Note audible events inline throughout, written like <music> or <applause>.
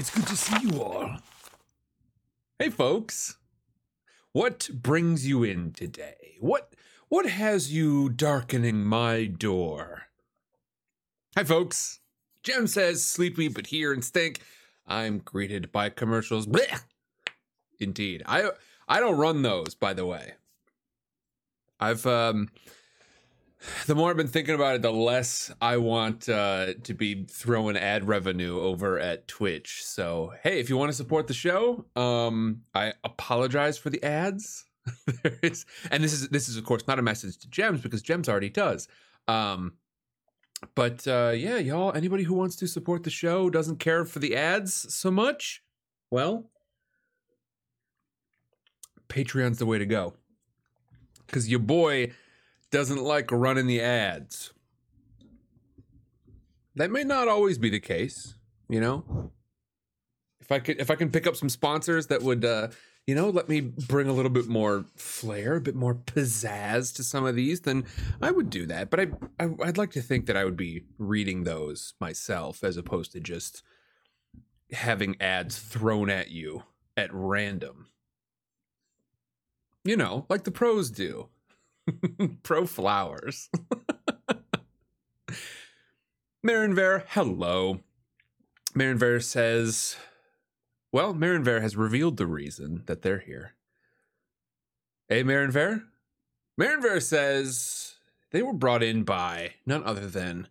It's good to see you all. Hey, folks. What brings you in today? What what has you darkening my door? Hi, folks. Jem says, sleepy but here and stink. I'm greeted by commercials. Blech. Indeed. I I don't run those, by the way. I've um the more I've been thinking about it, the less I want uh, to be throwing ad revenue over at Twitch. So, hey, if you want to support the show, um, I apologize for the ads. <laughs> and this is this is of course not a message to Gems because Gems already does. Um, but uh, yeah, y'all, anybody who wants to support the show doesn't care for the ads so much. Well, Patreon's the way to go because your boy doesn't like running the ads. That may not always be the case, you know. If I could, if I can pick up some sponsors that would, uh, you know, let me bring a little bit more flair, a bit more pizzazz to some of these, then I would do that. But I, I I'd like to think that I would be reading those myself as opposed to just having ads thrown at you at random. You know, like the pros do. <laughs> Pro flowers. <laughs> Marinver, hello. Marinver says, well, Marinver has revealed the reason that they're here. Eh, hey, Marinver? Marinver says they were brought in by none other than.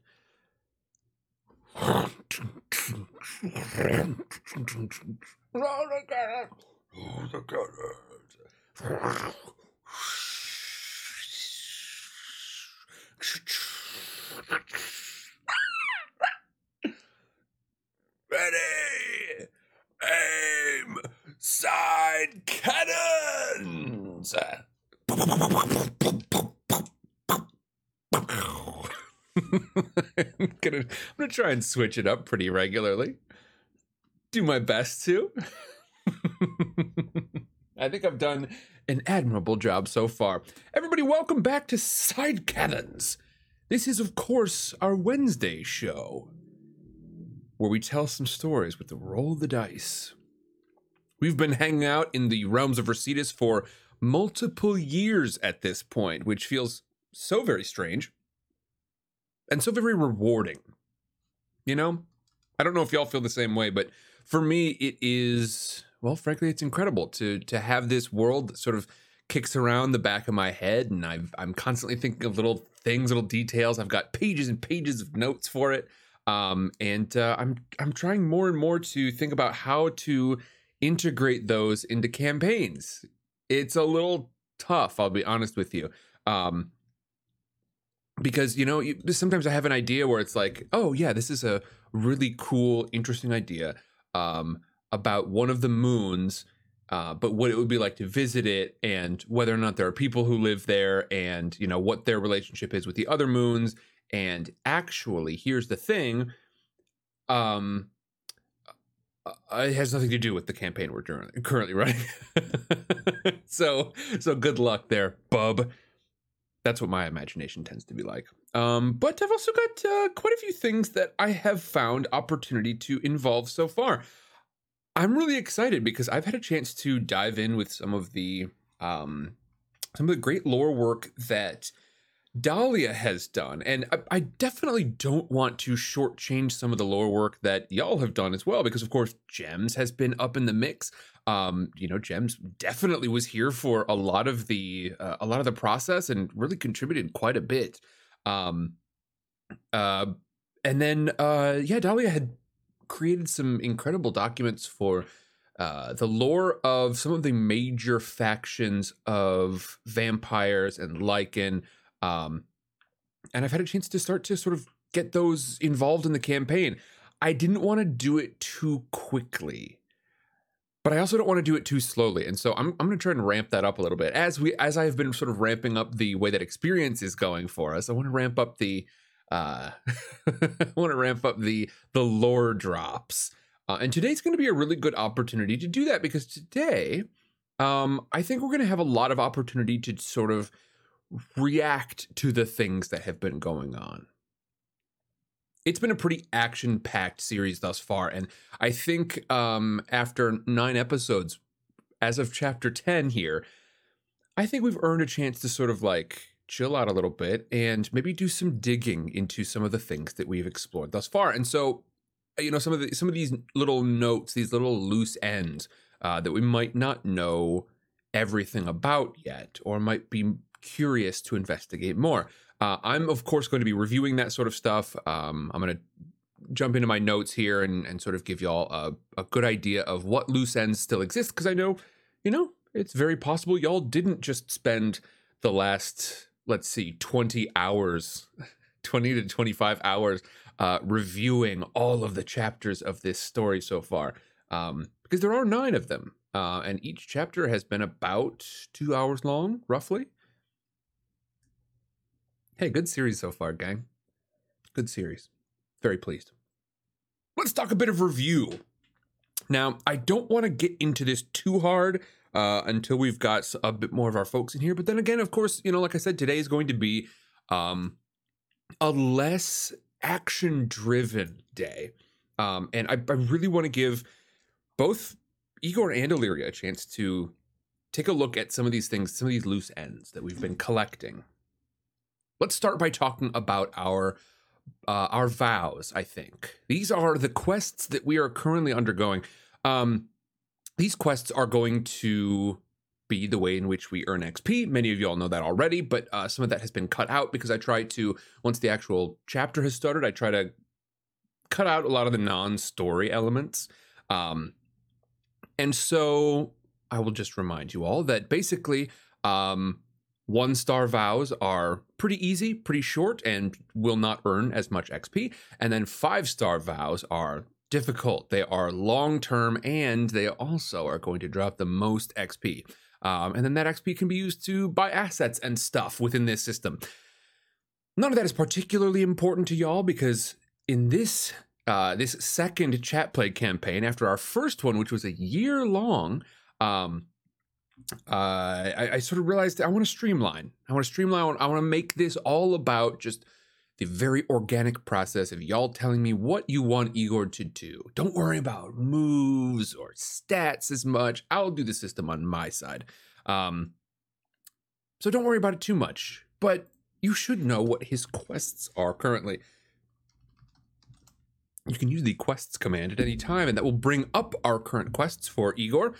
<laughs> Ready! Aim! Side cannons! <laughs> I'm gonna, I'm gonna try and switch it up pretty regularly. Do my best to. <laughs> I think I've done an admirable job so far. Everybody, welcome back to Side Cannons. This is, of course, our Wednesday show, where we tell some stories with the roll of the dice. We've been hanging out in the realms of Rositas for multiple years at this point, which feels so very strange and so very rewarding. You know, I don't know if y'all feel the same way, but for me, it is well, frankly, it's incredible to to have this world sort of kicks around the back of my head, and I've, I'm constantly thinking of little things, little details. I've got pages and pages of notes for it, um, and uh, I'm I'm trying more and more to think about how to integrate those into campaigns. It's a little tough, I'll be honest with you. Um, because you know, you, sometimes I have an idea where it's like, oh yeah, this is a really cool, interesting idea. Um, about one of the moons, uh, but what it would be like to visit it and whether or not there are people who live there and, you know, what their relationship is with the other moons. And actually, here's the thing um, uh, it has nothing to do with the campaign we're currently running. <laughs> so, so good luck there, bub. That's what my imagination tends to be like. Um, but I've also got uh, quite a few things that I have found opportunity to involve so far. I'm really excited because I've had a chance to dive in with some of the um, some of the great lore work that Dahlia has done, and I, I, definitely don't want to shortchange some of the lore work that y'all have done as well, because of course Gems has been up in the mix. Um, you know, Gems definitely was here for a lot of the uh, a lot of the process and really contributed quite a bit. Um, uh, and then uh, yeah, Dahlia had created some incredible documents for uh, the lore of some of the major factions of vampires and Lycan. Um, and I've had a chance to start to sort of get those involved in the campaign. I didn't want to do it too quickly, but I also don't want to do it too slowly. And so I'm, I'm going to try and ramp that up a little bit as we as I have been sort of ramping up the way that experience is going for us. I want to ramp up the uh, I want to ramp up the the lore drops. Uh, and today's going to be a really good opportunity to do that because today, um, I think we're going to have a lot of opportunity to sort of react to the things that have been going on. it's been a pretty action packed series thus far. And I think um, after nine episodes, as of chapter 10 here, I think we've earned a chance to sort of like chill out a little bit and maybe do some digging into some of the things that we've explored thus far. And so, you know, some of the some of these little notes, these little loose ends uh, that we might not know everything about yet, or might be curious to investigate more. Uh, I'm, of course, going to be reviewing that sort of stuff. Um, I'm going to jump into my notes here and, and sort of give y'all a, a good idea of what loose ends still exist because I know, you know, it's very possible y'all didn't just spend the last, let's see, 20 hours, <laughs> 20 to 25 hours uh, reviewing all of the chapters of this story so far. Um, because there are nine of them, uh, and each chapter has been about two hours long, roughly. Hey, good series so far, gang. Good series. Very pleased. Let's talk a bit of review. Now, I don't want to get into this too hard uh, until we've got a bit more of our folks in here. But then again, of course, you know, like I said, today is going to be um, a less action driven day. Um, and I, I really want to give both Igor and Illyria a chance to take a look at some of these things, some of these loose ends that we've been collecting Let's start by talking about our uh, our vows. I think these are the quests that we are currently undergoing. Um, these quests are going to be the way in which we earn XP. Many of you all know that already, but uh, some of that has been cut out because I try to once the actual chapter has started, I try to cut out a lot of the non-story elements. Um, and so I will just remind you all that basically um, one star vows are pretty easy, pretty short, and will not earn as much XP. And then five star vows are difficult. They are long term and they also are going to drop the most XP. Um, and then that XP can be used to buy assets and stuff within this system. None of that is particularly important to y'all because in this uh, this second chat play campaign, after our first one, which was a year long, um, uh, I, I, sort of realized I want to streamline. I want to streamline. I want to make this all about just the very organic process of y'all telling me what you want Igor to do. Don't worry about moves or stats as much. I'll do the system on my side. Um, so don't worry about it too much. But you should know what his quests are currently. You can use the quests command at any time, and that will bring up our current quests for Igor.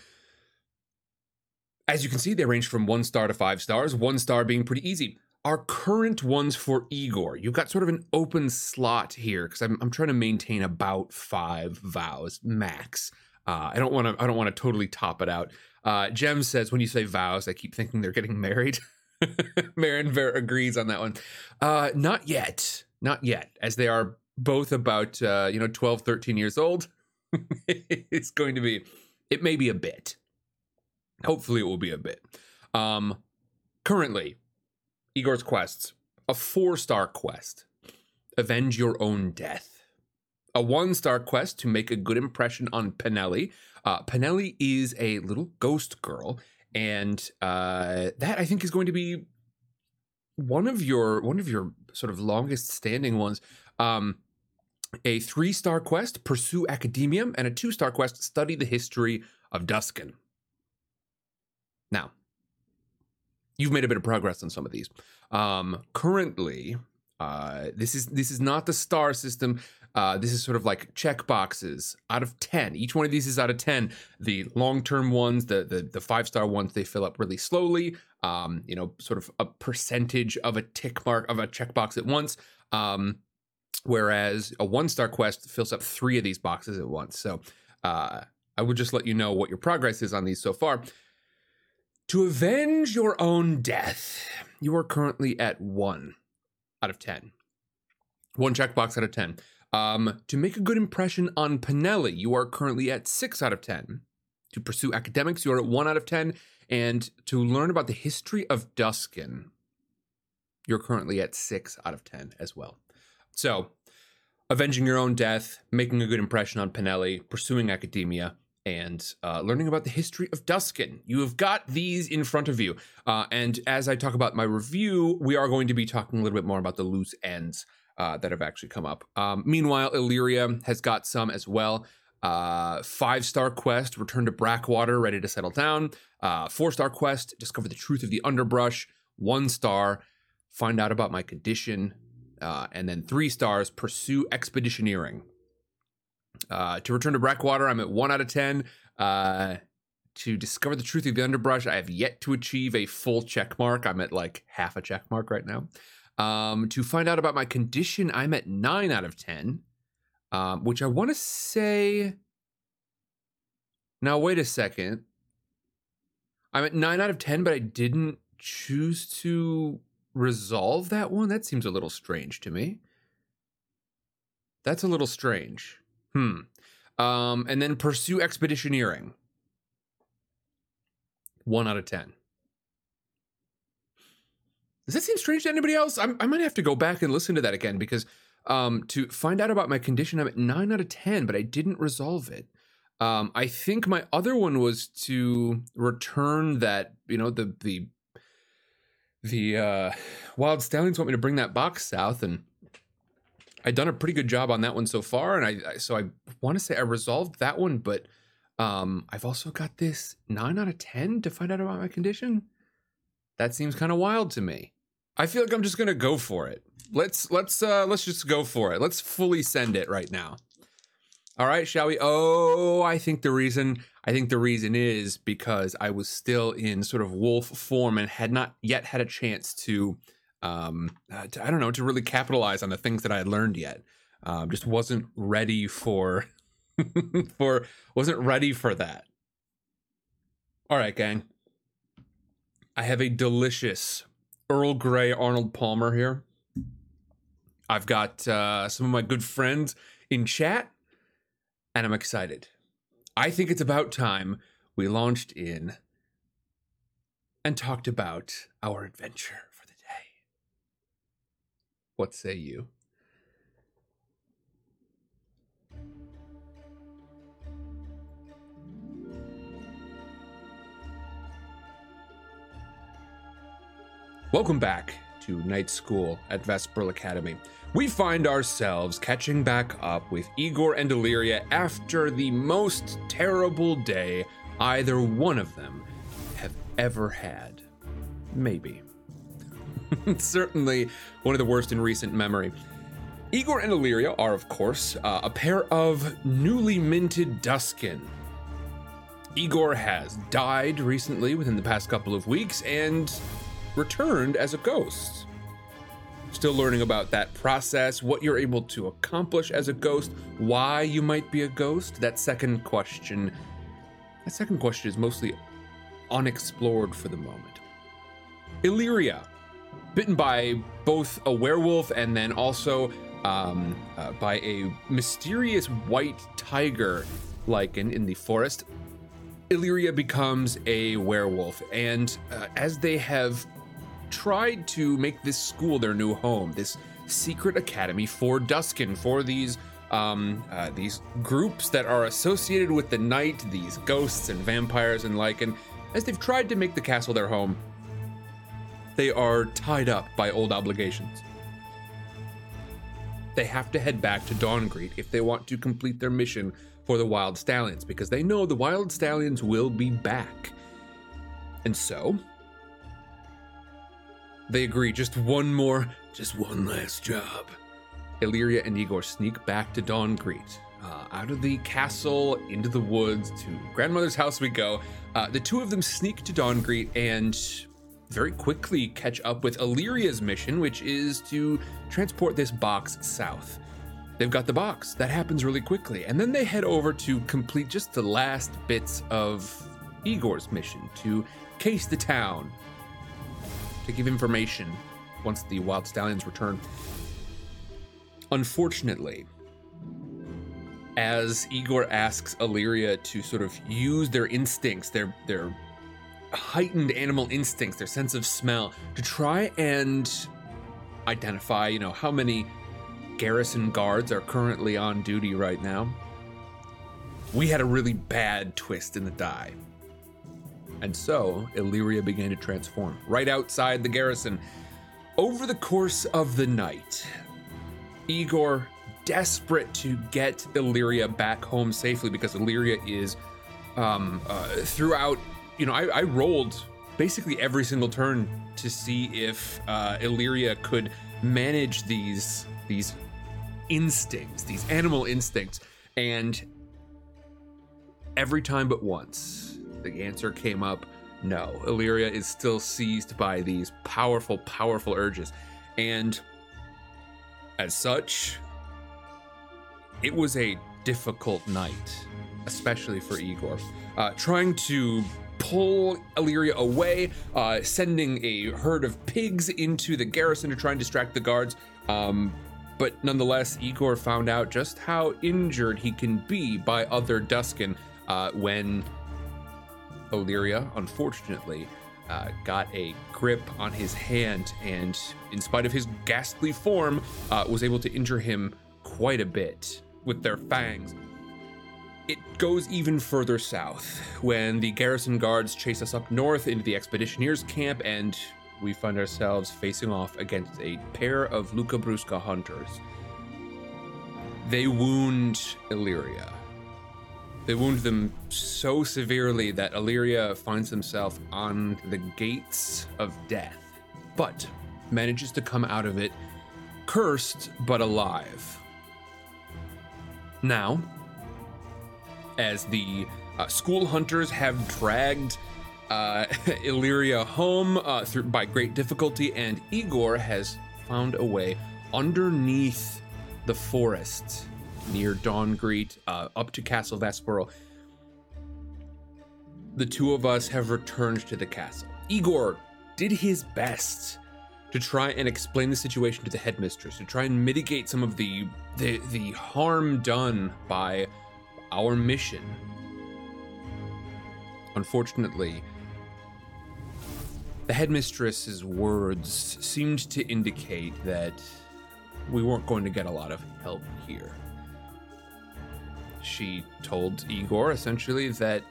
As you can see, they range from one star to five stars, one star being pretty easy. Our current ones for Igor, you've got sort of an open slot here because I'm, I'm trying to maintain about five vows max. Uh, I don't want to. I don't want to totally top it out. Uh, Jem says when you say vows, I keep thinking they're getting married. <laughs> Marin Ver agrees on that one. Uh, not yet, not yet, as they are both about uh, you know 12, 13 years old. <laughs> it's going to be. It may be a bit. Hopefully, it will be a bit. Um, currently, Igor's quests a four star quest, avenge your own death. A one star quest to make a good impression on Penelli. Uh, is a little ghost girl, and uh, that I think is going to be one of your one of your sort of longest standing ones. Um, a three star quest, pursue academia, and a two star quest, study the history of Duskin. Now, you've made a bit of progress on some of these. Um, currently, uh, this is this is not the star system. Uh, this is sort of like check boxes out of 10. Each one of these is out of 10. The long-term ones, the the, the five-star ones, they fill up really slowly. Um, you know, sort of a percentage of a tick mark of a checkbox at once. Um, whereas a one-star quest fills up three of these boxes at once. So uh, I would just let you know what your progress is on these so far. To avenge your own death, you are currently at one out of 10. One checkbox out of 10. Um, to make a good impression on Penelli, you are currently at six out of 10. To pursue academics, you are at one out of 10. And to learn about the history of Duskin, you're currently at six out of 10 as well. So, avenging your own death, making a good impression on Penelli, pursuing academia, and uh, learning about the history of Duskin. You have got these in front of you. Uh, and as I talk about my review, we are going to be talking a little bit more about the loose ends uh, that have actually come up. Um, meanwhile, Illyria has got some as well. Uh, five star quest, return to Brackwater, ready to settle down. Uh, four star quest, discover the truth of the underbrush. One star, find out about my condition. Uh, and then three stars, pursue expeditioneering. Uh, to return to Brackwater, I'm at one out of 10. Uh, to discover the truth of the underbrush, I have yet to achieve a full check mark. I'm at like half a check mark right now. Um, to find out about my condition, I'm at nine out of 10 um, which I want to say. Now, wait a second. I'm at nine out of 10, but I didn't choose to resolve that one. That seems a little strange to me. That's a little strange. Hmm. Um, and then pursue expeditioneering. One out of 10. Does that seem strange to anybody else? I'm, i might have to go back and listen to that again because um, to find out about my condition. I'm at nine out of 10, but I didn't resolve it. Um, I think my other one was to return that, you know, the, the, the, uh, <sighs> Wild Stallions want me to bring that box south and I'd done a pretty good job on that one so far. And I, I so I want to say I resolved that one, but, um, I've also got this nine out of 10 to find out about my condition. That seems kind of wild to me. I feel like I'm just gonna go for it. Let's let's uh let's just go for it. Let's fully send it right now. All right, shall we? Oh, I think the reason I think the reason is because I was still in sort of wolf form and had not yet had a chance to um uh, to, I don't know to really capitalize on the things that I had learned yet. Um, just wasn't ready for <laughs> for wasn't ready for that. All right, gang. I have a delicious Earl Grey Arnold Palmer here. I've got uh, some of my good friends in chat, and I'm excited. I think it's about time we launched in and talked about our adventure. What say you? Welcome back to night school at Vesperale Academy. We find ourselves catching back up with Igor and Illyria after the most terrible day either one of them have ever had. Maybe. <laughs> Certainly one of the worst in recent memory. Igor and Illyria are, of course, uh, a pair of newly minted Duskin. Igor has died recently within the past couple of weeks, and returned as a ghost. Still learning about that process, what you're able to accomplish as a ghost, why you might be a ghost. That second question, that second question is mostly unexplored for the moment. Illyria, bitten by both a werewolf and then also um, uh, by a mysterious white tiger lycan in the forest. Illyria becomes a werewolf, and uh, as they have tried to make this school their new home, this secret academy for Duskin, for these um, uh, these groups that are associated with the night, these ghosts and vampires and. And as they've tried to make the castle their home, they are tied up by old obligations. They have to head back to Dawngreet if they want to complete their mission for the Wild Stallions, because they know the Wild Stallions will be back. And so, they agree, just one more, just one last job. Illyria and Igor sneak back to Dawngreet. Uh, out of the castle, into the woods, to grandmother's house we go. Uh, the two of them sneak to Dawngreet and very quickly catch up with Illyria's mission, which is to transport this box south. They've got the box. That happens really quickly. And then they head over to complete just the last bits of Igor's mission to case the town, to give information once the wild stallions return. Unfortunately, as Igor asks Illyria to sort of use their instincts, their their heightened animal instincts, their sense of smell, to try and identify, you know, how many garrison guards are currently on duty right now. We had a really bad twist in the die. And so Illyria began to transform right outside the garrison. Over the course of the night, Igor, desperate to get Illyria back home safely because Illyria is um, uh, throughout. You know, I, I rolled basically every single turn to see if uh, Illyria could manage these these instincts, these animal instincts, and every time but once, the answer came up no. Illyria is still seized by these powerful, powerful urges. And as such, it was a difficult night, especially for Igor. Uh, trying to pull Illyria away, uh, sending a herd of pigs into the garrison to try and distract the guards. Um, but nonetheless, Igor found out just how injured he can be by other Duskin uh, when Illyria, unfortunately, uh, got a grip on his hand and, in spite of his ghastly form, uh, was able to injure him quite a bit with their fangs. It goes even further south when the garrison guards chase us up north into the expeditioners' camp, and we find ourselves facing off against a pair of Luca Brusca hunters. They wound Illyria they wound them so severely that Illyria finds himself on the gates of death, but manages to come out of it cursed but alive. Now, as the uh, school hunters have dragged uh, <laughs> Illyria home uh, through, by great difficulty, and Igor has found a way underneath the forest near Dawngreet, uh, up to Castle Vesperale. The two of us have returned to the castle. Igor did his best to try and explain the situation to the headmistress, to try and mitigate some of the the, the harm done by our mission. Unfortunately, the headmistress's words seemed to indicate that we weren't going to get a lot of help here she told Igor essentially that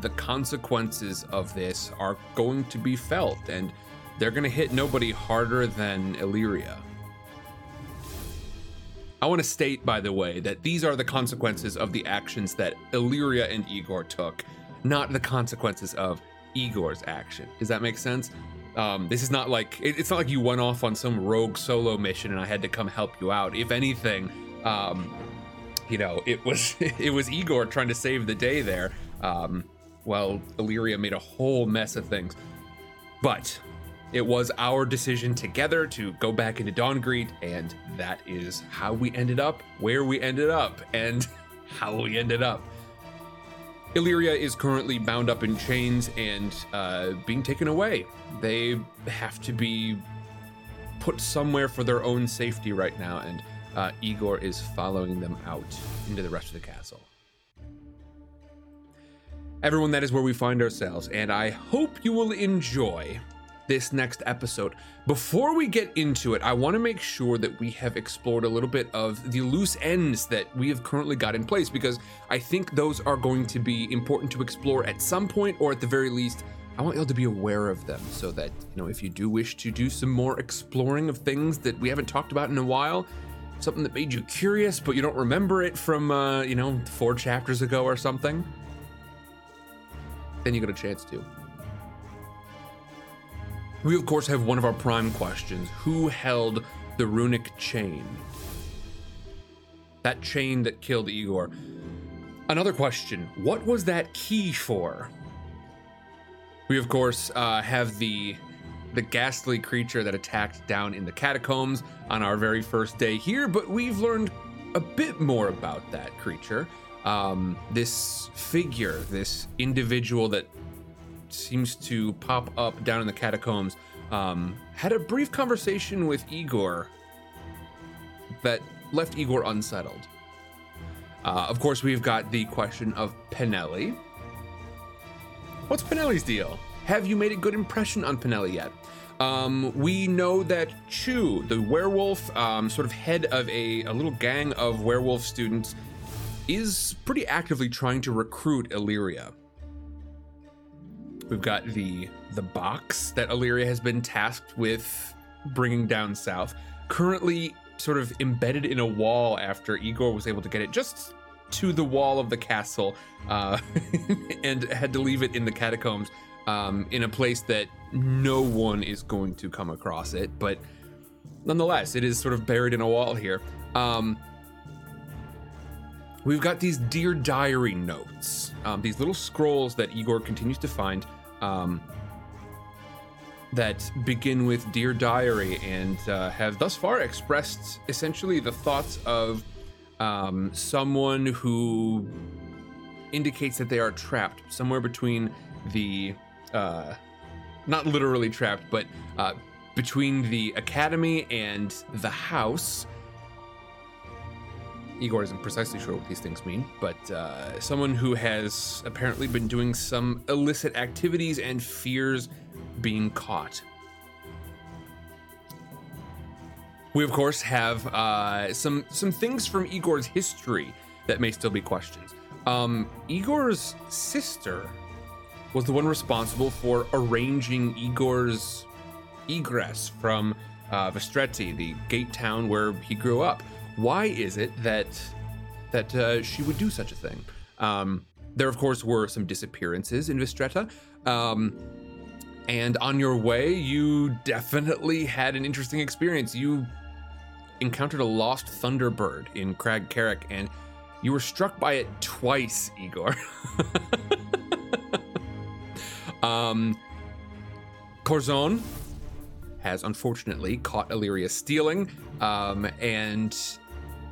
the consequences of this are going to be felt and they're going to hit nobody harder than Illyria. I want to state, by the way, that these are the consequences of the actions that Illyria and Igor took, not the consequences of Igor's action. Does that make sense? Um, this is not like it, it's not like you went off on some rogue solo mission and I had to come help you out. If anything, um, you know, it was <laughs> it was Igor trying to save the day there. Um, well, Illyria made a whole mess of things, but it was our decision together to go back into Dawngreet, and that is how we ended up where we ended up, and <laughs> how we ended up. Illyria is currently bound up in chains and uh, being taken away. They have to be put somewhere for their own safety right now, and uh, Igor is following them out into the rest of the castle. Everyone, that is where we find ourselves, and I hope you will enjoy this next episode. Before we get into it, I want to make sure that we have explored a little bit of the loose ends that we have currently got in place because I think those are going to be important to explore at some point, or at the very least, I want y'all to be aware of them so that, you know, if you do wish to do some more exploring of things that we haven't talked about in a while, something that made you curious, but you don't remember it from, uh, you know, four chapters ago or something, then you get a chance to. We, of course, have one of our prime questions Who held the runic chain? That chain that killed Igor. Another question What was that key for? We, of course, uh, have the the ghastly creature that attacked down in the catacombs on our very first day here, but we've learned a bit more about that creature. Um, this figure, this individual that seems to pop up down in the catacombs, um, had a brief conversation with Igor that left Igor unsettled. Uh, of course, we've got the question of Penelli. What's Penelli's deal? Have you made a good impression on Penelli yet? Um, we know that Chu, the werewolf, um, sort of head of a, a little gang of werewolf students, is pretty actively trying to recruit Illyria. We've got the the box that Illyria has been tasked with bringing down south. Currently sort of embedded in a wall after Igor was able to get it just to the wall of the castle uh, <laughs> and had to leave it in the catacombs um, in a place that no one is going to come across it. But nonetheless, it is sort of buried in a wall here. Um, we've got these Dear Diary notes, um, these little scrolls that Igor continues to find um, that begin with Dear Diary and uh, have thus far expressed essentially the thoughts of um, someone who indicates that they are trapped somewhere between the, uh, not literally trapped, but uh, between the academy and the house. Igor isn't precisely sure what these things mean, but uh, someone who has apparently been doing some illicit activities and fears being caught. We of course have uh, some some things from Igor's history that may still be questions. Um, Igor's sister was the one responsible for arranging Igor's egress from uh, Vestretti, the gate town where he grew up. Why is it that that uh, she would do such a thing? Um, there, of course, were some disappearances in Vestretta. Um, and on your way, you definitely had an interesting experience. You encountered a lost Thunderbird in Crag Carrick, and you were struck by it twice, Igor. <laughs> um, Corzon has unfortunately caught Illyria stealing, um, and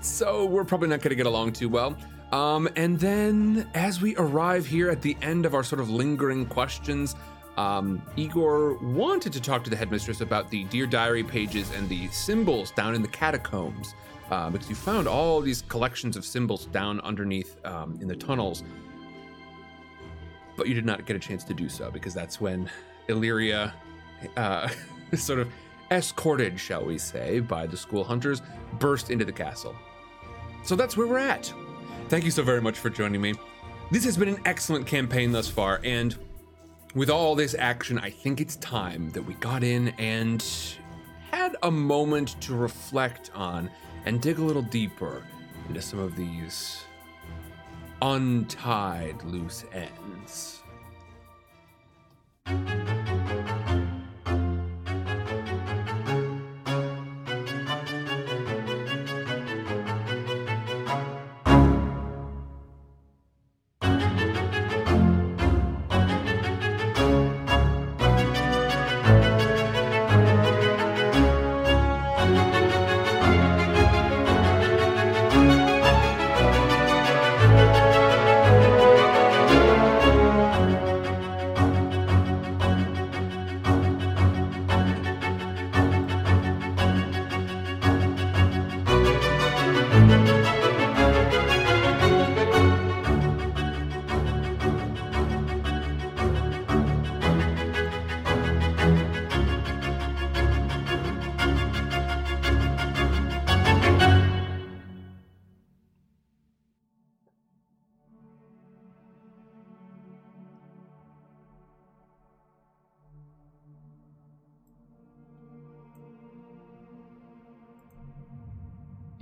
so we're probably not going to get along too well. Um, and then, as we arrive here at the end of our sort of lingering questions, um, Igor wanted to talk to the headmistress about the Dear Diary pages and the symbols down in the catacombs, uh, because you found all these collections of symbols down underneath um, in the tunnels. But you did not get a chance to do so because that's when Illyria, uh, <laughs> sort of escorted, shall we say, by the school hunters, burst into the castle. So that's where we're at. Thank you so very much for joining me. This has been an excellent campaign thus far, and with all this action, I think it's time that we got in and had a moment to reflect on and dig a little deeper into some of these untied loose ends.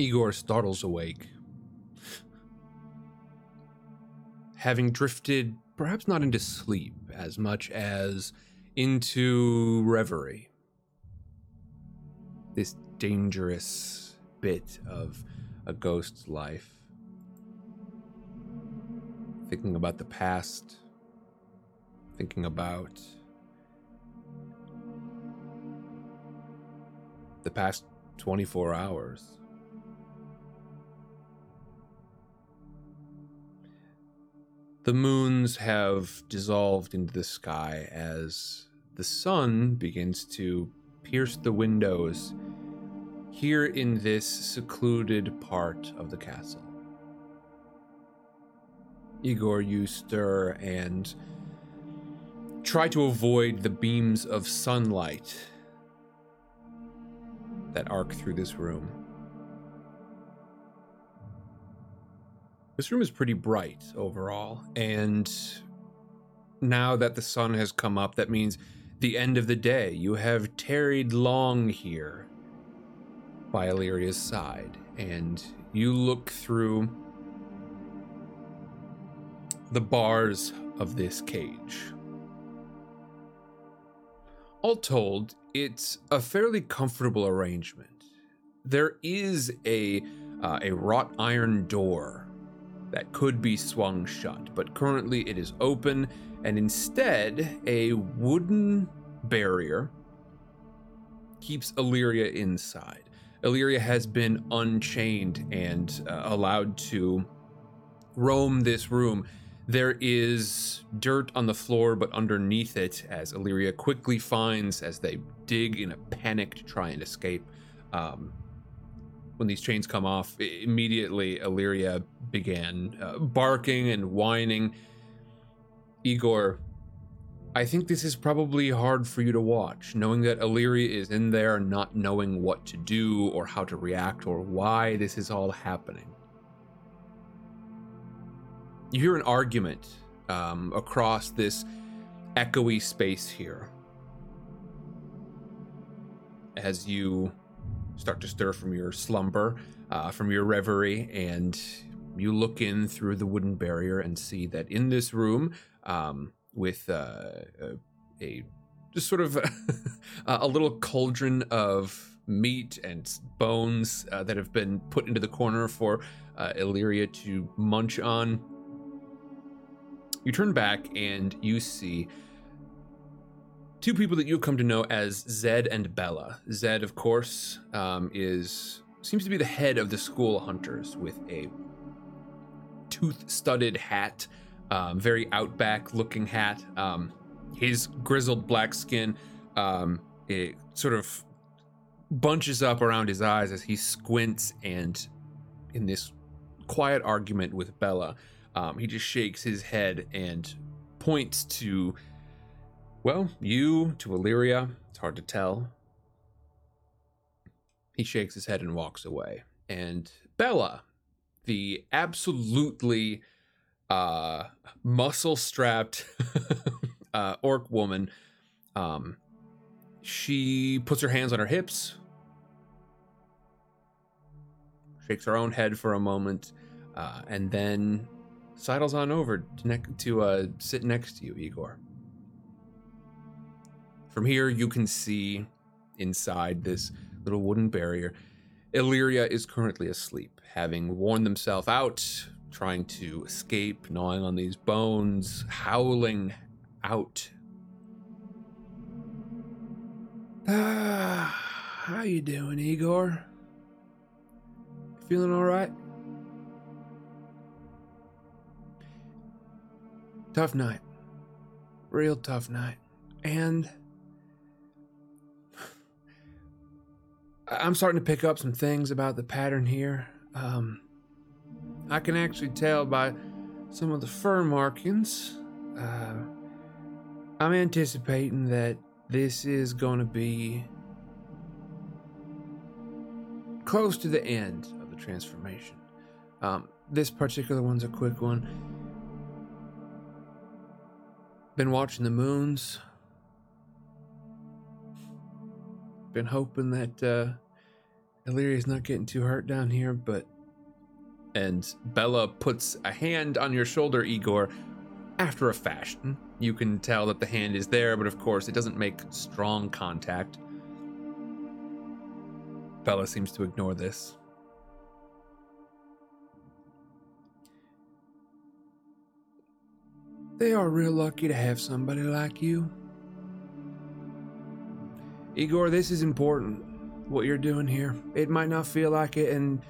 Igor startles awake. Having drifted perhaps not into sleep as much as into reverie. This dangerous bit of a ghost's life. Thinking about the past, thinking about the past 24 hours. The moons have dissolved into the sky as the sun begins to pierce the windows here in this secluded part of the castle. Igor, you stir and try to avoid the beams of sunlight that arc through this room. This room is pretty bright overall, and now that the sun has come up, that means the end of the day. You have tarried long here. by Illyria's side, and you look through the bars of this cage. All told, it's a fairly comfortable arrangement. There is a uh, a wrought iron door that could be swung shut, but currently it is open, and instead a wooden barrier keeps Illyria inside. Illyria has been unchained and uh, allowed to roam this room. There is dirt on the floor, but underneath it, as Illyria quickly finds as they dig in a panic to try and escape. Um, when these chains come off, immediately Illyria began uh, barking and whining. Igor I think this is probably hard for you to watch, knowing that Illyria is in there, not knowing what to do or how to react or why this is all happening. You hear an argument um, across this echoey space here as you start to stir from your slumber, uh, from your reverie, and you look in through the wooden barrier and see that in this room, um, with uh, a just sort of <laughs> a little cauldron of meat and bones uh, that have been put into the corner for uh, Illyria to munch on. You turn back and you see two people that you've come to know as Zed and Bella. Zed, of course, um, is seems to be the head of the school hunters with a tooth-studded hat um, very outback looking hat. Um, his grizzled black skin um, it sort of bunches up around his eyes as he squints and in this quiet argument with Bella, um, he just shakes his head and points to, well, you, to Illyria. It's hard to tell. He shakes his head and walks away. And Bella, the absolutely uh, muscle strapped <laughs> uh, orc woman. Um, she puts her hands on her hips, shakes her own head for a moment, uh, and then sidles on over to, ne- to uh, sit next to you, Igor. From here, you can see inside this little wooden barrier. Illyria is currently asleep, having worn themselves out trying to escape, gnawing on these bones, howling out. Ah, how you doing, Igor? Feeling all right? Tough night. Real tough night. And I'm starting to pick up some things about the pattern here. Um, I can actually tell by some of the fur markings. Uh, I'm anticipating that this is going to be close to the end of the transformation. Um, this particular one's a quick one. Been watching the moons. Been hoping that uh, Illyria's not getting too hurt down here, but and Bella puts a hand on your shoulder, Igor, after a fashion. You can tell that the hand is there, but of course, it doesn't make strong contact. Bella seems to ignore this. They are real lucky to have somebody like you. Igor, this is important, what you're doing here. It might not feel like it, and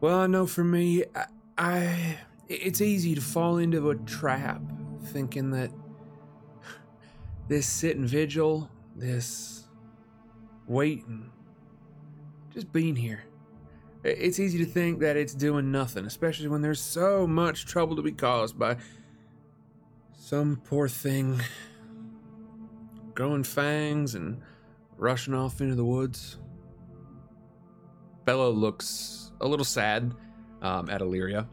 well, I know for me, I, I it's easy to fall into a trap thinking that this sitting vigil, this waiting, just being here. It's easy to think that it's doing nothing, especially when there's so much trouble to be caused by some poor thing growing fangs and rushing off into the woods. Bella looks a little sad um, at Illyria.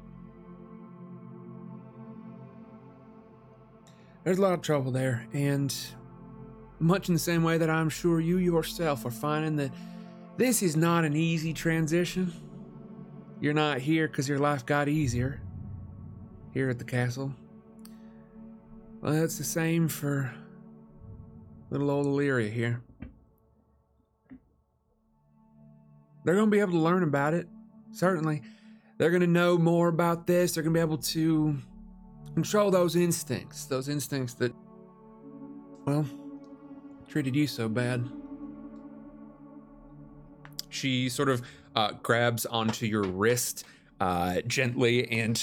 There's a lot of trouble there, and much in the same way that I'm sure you yourself are finding that this is not an easy transition. You're not here because your life got easier here at the castle. Well, that's the same for little old Illyria here. They're going to be able to learn about it, certainly. They're going to know more about this. They're going to be able to control those instincts, those instincts that, well, treated you so bad. She sort of uh, grabs onto your wrist uh, gently and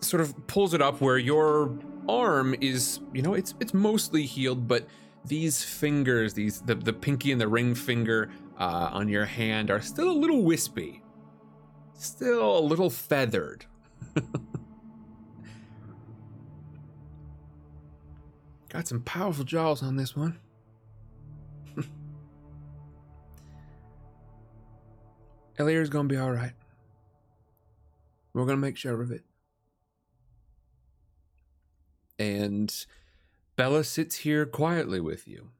sort of pulls it up where your arm is, you know, it's it's mostly healed, but these fingers, these the, the pinky and the ring finger uh, on your hand are still a little wispy, still a little feathered. <laughs> Got some powerful jaws on this one. <laughs> Illyria's gonna be alright. We're gonna make sure of it. And Bella sits here quietly with you.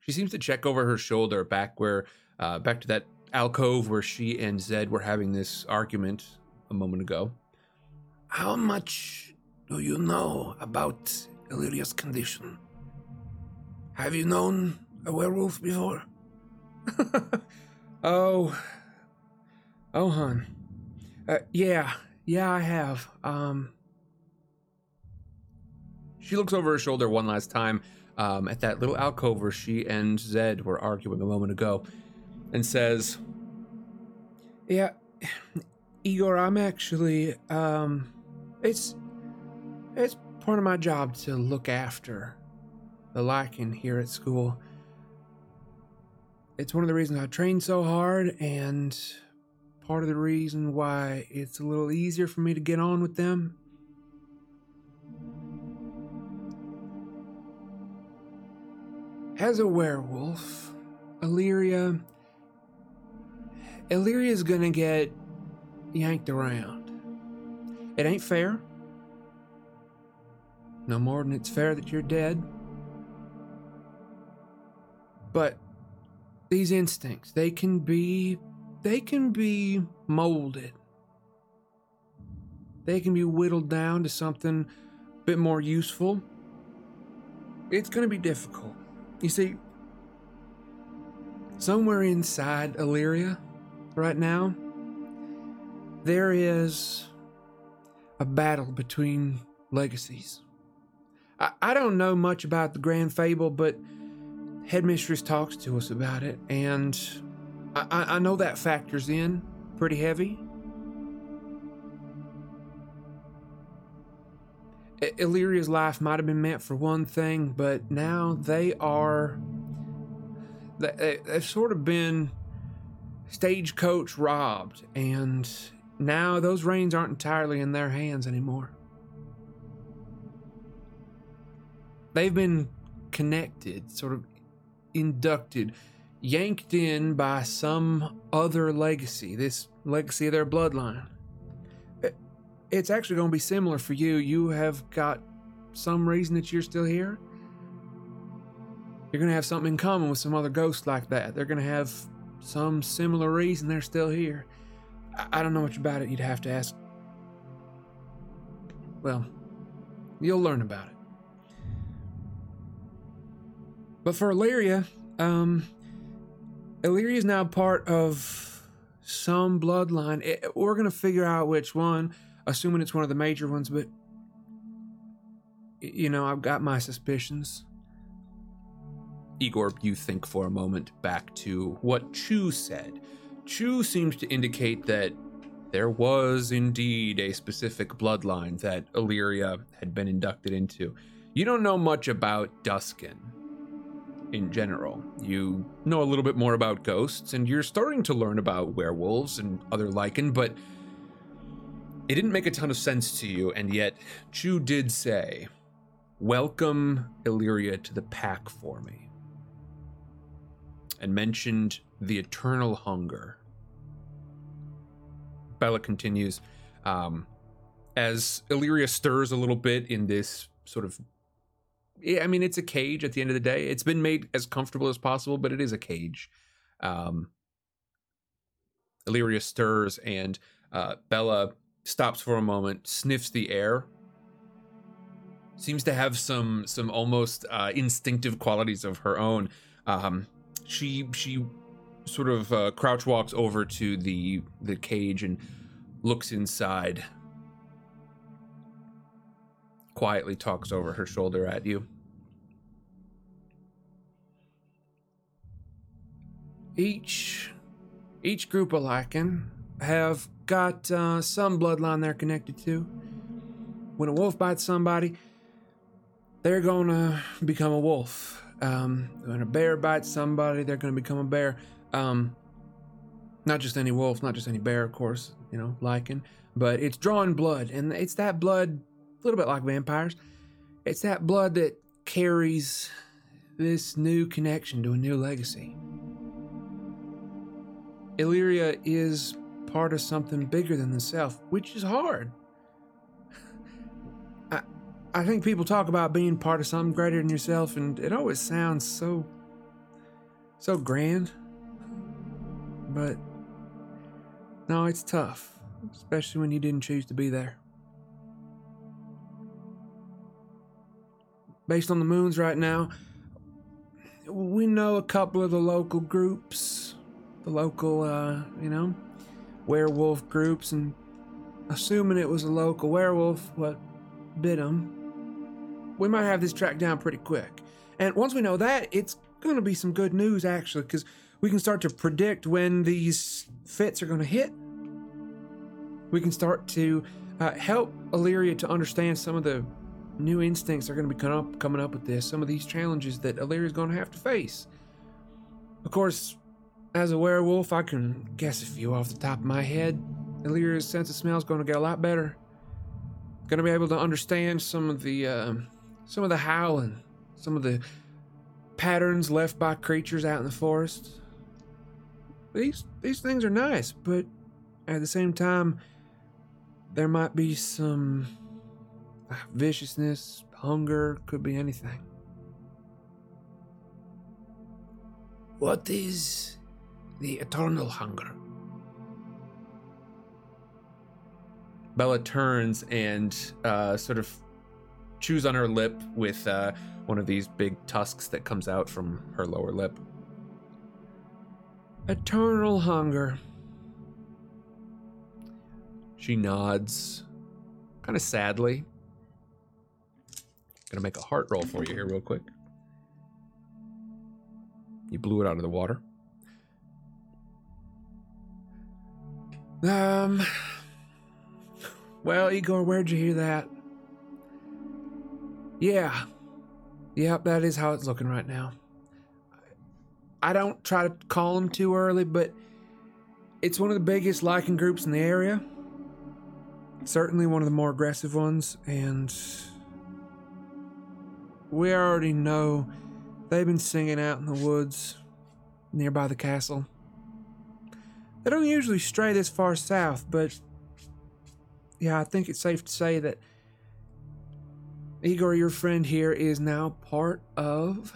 She seems to check over her shoulder back where, uh, back to that alcove where she and Zed were having this argument a moment ago. How much do you know about Illyria's condition? Have you known a werewolf before? <laughs> oh, oh, hun. Uh, yeah, yeah, I have. Um, she looks over her shoulder one last time um, at that little alcove where she and Zed were arguing a moment ago and says, Yeah, Igor, I'm actually, um, it's, it's part of my job to look after the Lycan here at school. It's one of the reasons I train so hard, and part of the reason why it's a little easier for me to get on with them. As a werewolf, Illyria. Illyria's gonna get yanked around. It ain't fair. No more than it's fair that you're dead. But these instincts, they can be they can be molded. They can be whittled down to something a bit more useful. It's going to be difficult. You see, somewhere inside Illyria right now, there is a battle between legacies. I, I don't know much about the Grand Fable, but Headmistress talks to us about it, and I, I know that factors in pretty heavy. Illyria's life might have been meant for one thing, but now they are. They've sort of been stagecoach robbed, and now those reins aren't entirely in their hands anymore. They've been connected, sort of inducted, yanked in by some other legacy, this legacy of their bloodline. It's actually going to be similar for you. You have got some reason that you're still here. You're going to have something in common with some other ghosts like that. They're going to have some similar reason they're still here. I, don't know much about it. You'd have to ask. Well, you'll learn about it. But for Illyria, um, Illyria is now part of some bloodline. It, we're gonna figure out which one assuming it's one of the major ones, but you know, I've got my suspicions. Igor, you think for a moment back to what Chu said. Chu seems to indicate that there was indeed a specific bloodline that Illyria had been inducted into. You don't know much about Duskin in general. You know a little bit more about ghosts, and you're starting to learn about werewolves and other Lycan, but it didn't make a ton of sense to you, and yet Chu did say, Welcome Illyria to the pack for me. And mentioned the eternal hunger. Bella continues, um, as Illyria stirs a little bit in this sort of I mean, it's a cage at the end of the day. It's been made as comfortable as possible, but it is a cage. Um, Illyria stirs and uh, Bella stops for a moment, sniffs the air. Seems to have some some almost uh, instinctive qualities of her own. Um, she she sort of uh, crouch walks over to the the cage and looks inside. Quietly talks over her shoulder at you. Each each group of Lycan have got uh, some bloodline they're connected to. When a wolf bites somebody, they're gonna become a wolf. Um, when a bear bites somebody, they're gonna become a bear. Um, not just any wolf, not just any bear, of course, you know, Lycan, but it's drawing blood, and it's that blood, a little bit like vampires. It's that blood that carries this new connection to a new legacy. Illyria is part of something bigger than the self, which is hard. I, I think people talk about being part of something greater than yourself, and it always sounds so, so grand. But no, it's tough, especially when you didn't choose to be there. Based on the moons right now, we know a couple of the local groups, the local, uh, you know, werewolf groups, and assuming it was a local werewolf, what bit him, we might have this tracked down pretty quick. And once we know that, it's going to be some good news, actually, because we can start to predict when these fits are going to hit. We can start to uh, help Illyria to understand some of the new instincts are going to be coming up, coming up with this, some of these challenges that Illyria is going to have to face. Of course, as a werewolf, I can guess a few off the top of my head. Illyria's sense of smell is going to get a lot better. Going to be able to understand some of the uh, some of the howling, some of the patterns left by creatures out in the forest. These these things are nice, but at the same time, there might be some viciousness, hunger, could be anything. What is the eternal hunger? Bella turns and uh, sort of chews on her lip with uh, one of these big tusks that comes out from her lower lip. Eternal hunger. She nods, kind of sadly. Gonna make a heart roll for you here, real quick. You blew it out of the water. Um. Well, Igor, where'd you hear that? Yeah. Yep, that is how it's looking right now. I don't try to call them too early, but it's one of the biggest Lycan groups in the area. Certainly one of the more aggressive ones, and we already know they've been singing out in the woods nearby the castle. They don't usually stray this far south, but yeah, I think it's safe to say that Igor, your friend here, is now part of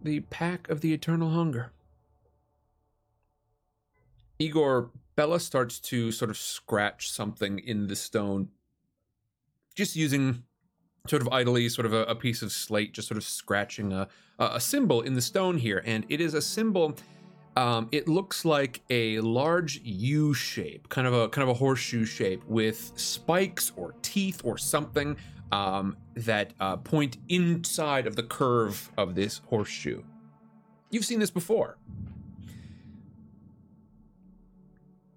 the Pack of the Eternal Hunger. Igor, Bella starts to sort of scratch something in the stone, just using sort of idly, sort of a, a piece of slate, just sort of scratching a, a symbol in the stone here. And it is a symbol. Um, it looks like a large U shape, kind of a kind of a horseshoe shape with spikes or teeth or something um, that uh, point inside of the curve of this horseshoe. You've seen this before.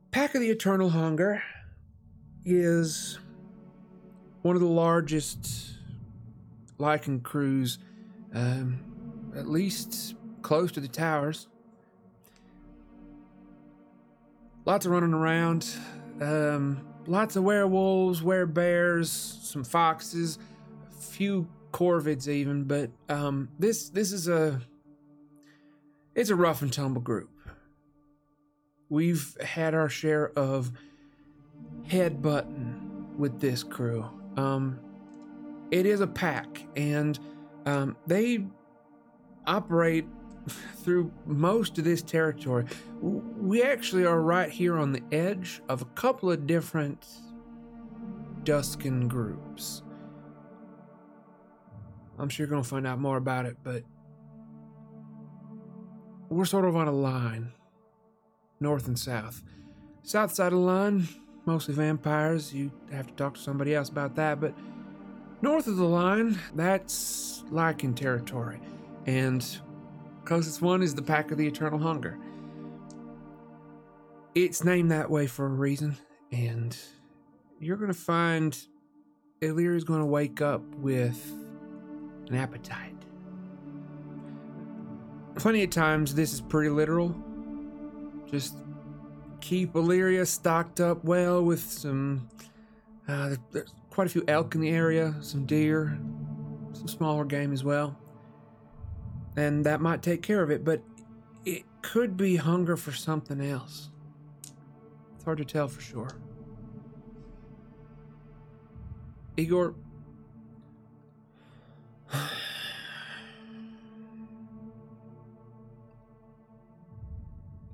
Pack of the Eternal Hunger is one of the largest Lycan crews, um, at least close to the towers. Lots of running around, um, lots of werewolves, werebears, some foxes, a few corvids even. But um, this this is a it's a rough and tumble group. We've had our share of head headbutting with this crew. Um, it is a pack, and um, they operate through most of this territory. We actually are right here on the edge of a couple of different Duskin groups. I'm sure you're going to find out more about it, but we're sort of on a line, north and south. South side of the line, mostly vampires. You have to talk to somebody else about that, but north of the line, that's Lycan territory. And closest one is the Pack of the Eternal Hunger. It's named that way for a reason, and you're going to find Illyria's going to wake up with an appetite. Plenty of times, this is pretty literal. Just keep Illyria stocked up well with some. Uh, there's quite a few elk in the area, some deer, some smaller game as well. And that might take care of it, but it could be hunger for something else. It's hard to tell for sure. Igor.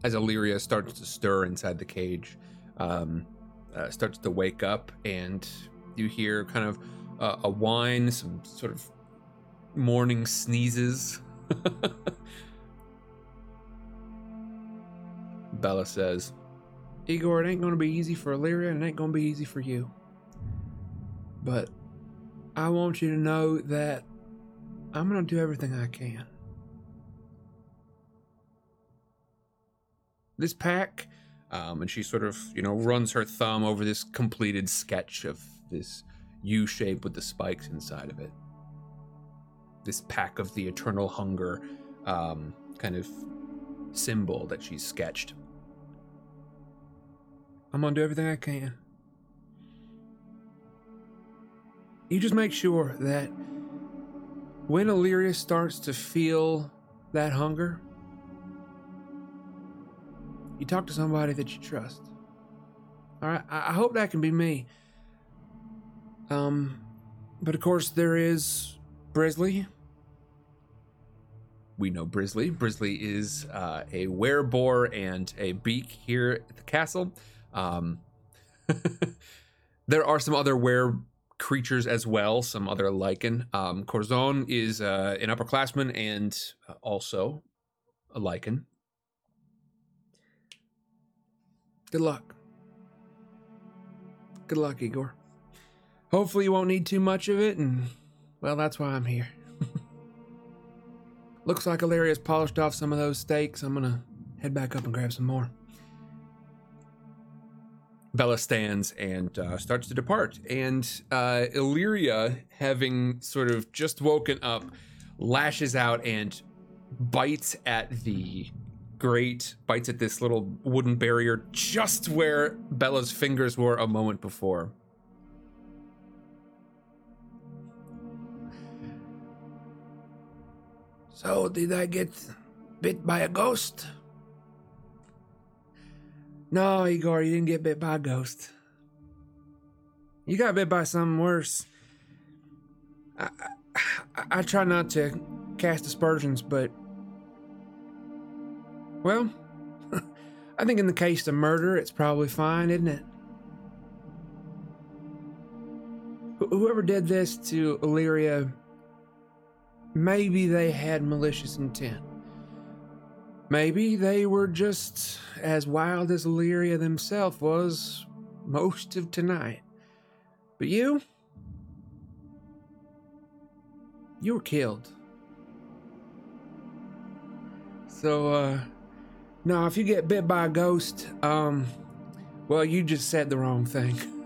as Illyria starts to stir inside the cage, um, uh, starts to wake up, and you hear kind of uh, a whine, some sort of morning sneezes. <laughs> Bella says, Igor, it ain't gonna be easy for Illyria and it ain't gonna be easy for you. But I want you to know that I'm gonna do everything I can. This pack, um, and she sort of, you know, runs her thumb over this completed sketch of this U shape with the spikes inside of it. This pack of the eternal hunger um, kind of symbol that she's sketched. I'm gonna do everything I can. You just make sure that when Illyria starts to feel that hunger, you talk to somebody that you trust. All right, I hope that can be me. Um, but of course there is Brisley. We know Brisley. Brisley is uh, a wereboar and a beak here at the castle. Um, <laughs> there are some other were creatures as well, some other Lycan. Um, Corzon is uh, an upperclassman and uh, also a Lycan. Good luck. Good luck, Igor. Hopefully, you won't need too much of it, and well, that's why I'm here. Looks like Illyria's polished off some of those steaks. I'm gonna head back up and grab some more. Bella stands and uh, starts to depart. And uh, Illyria, having sort of just woken up, lashes out and bites at the grate, bites at this little wooden barrier just where Bella's fingers were a moment before. So, did I get bit by a ghost? No, Igor, you didn't get bit by a ghost. You got bit by something worse. I, I, I try not to cast aspersions, but. Well, <laughs> I think in the case of murder, it's probably fine, isn't it? Wh- Whoever did this to Illyria, maybe they had malicious intent. Maybe they were just as wild as Illyria themselves was most of tonight. But you? You were killed. So, uh, no, if you get bit by a ghost, um, well, you just said the wrong thing. <laughs>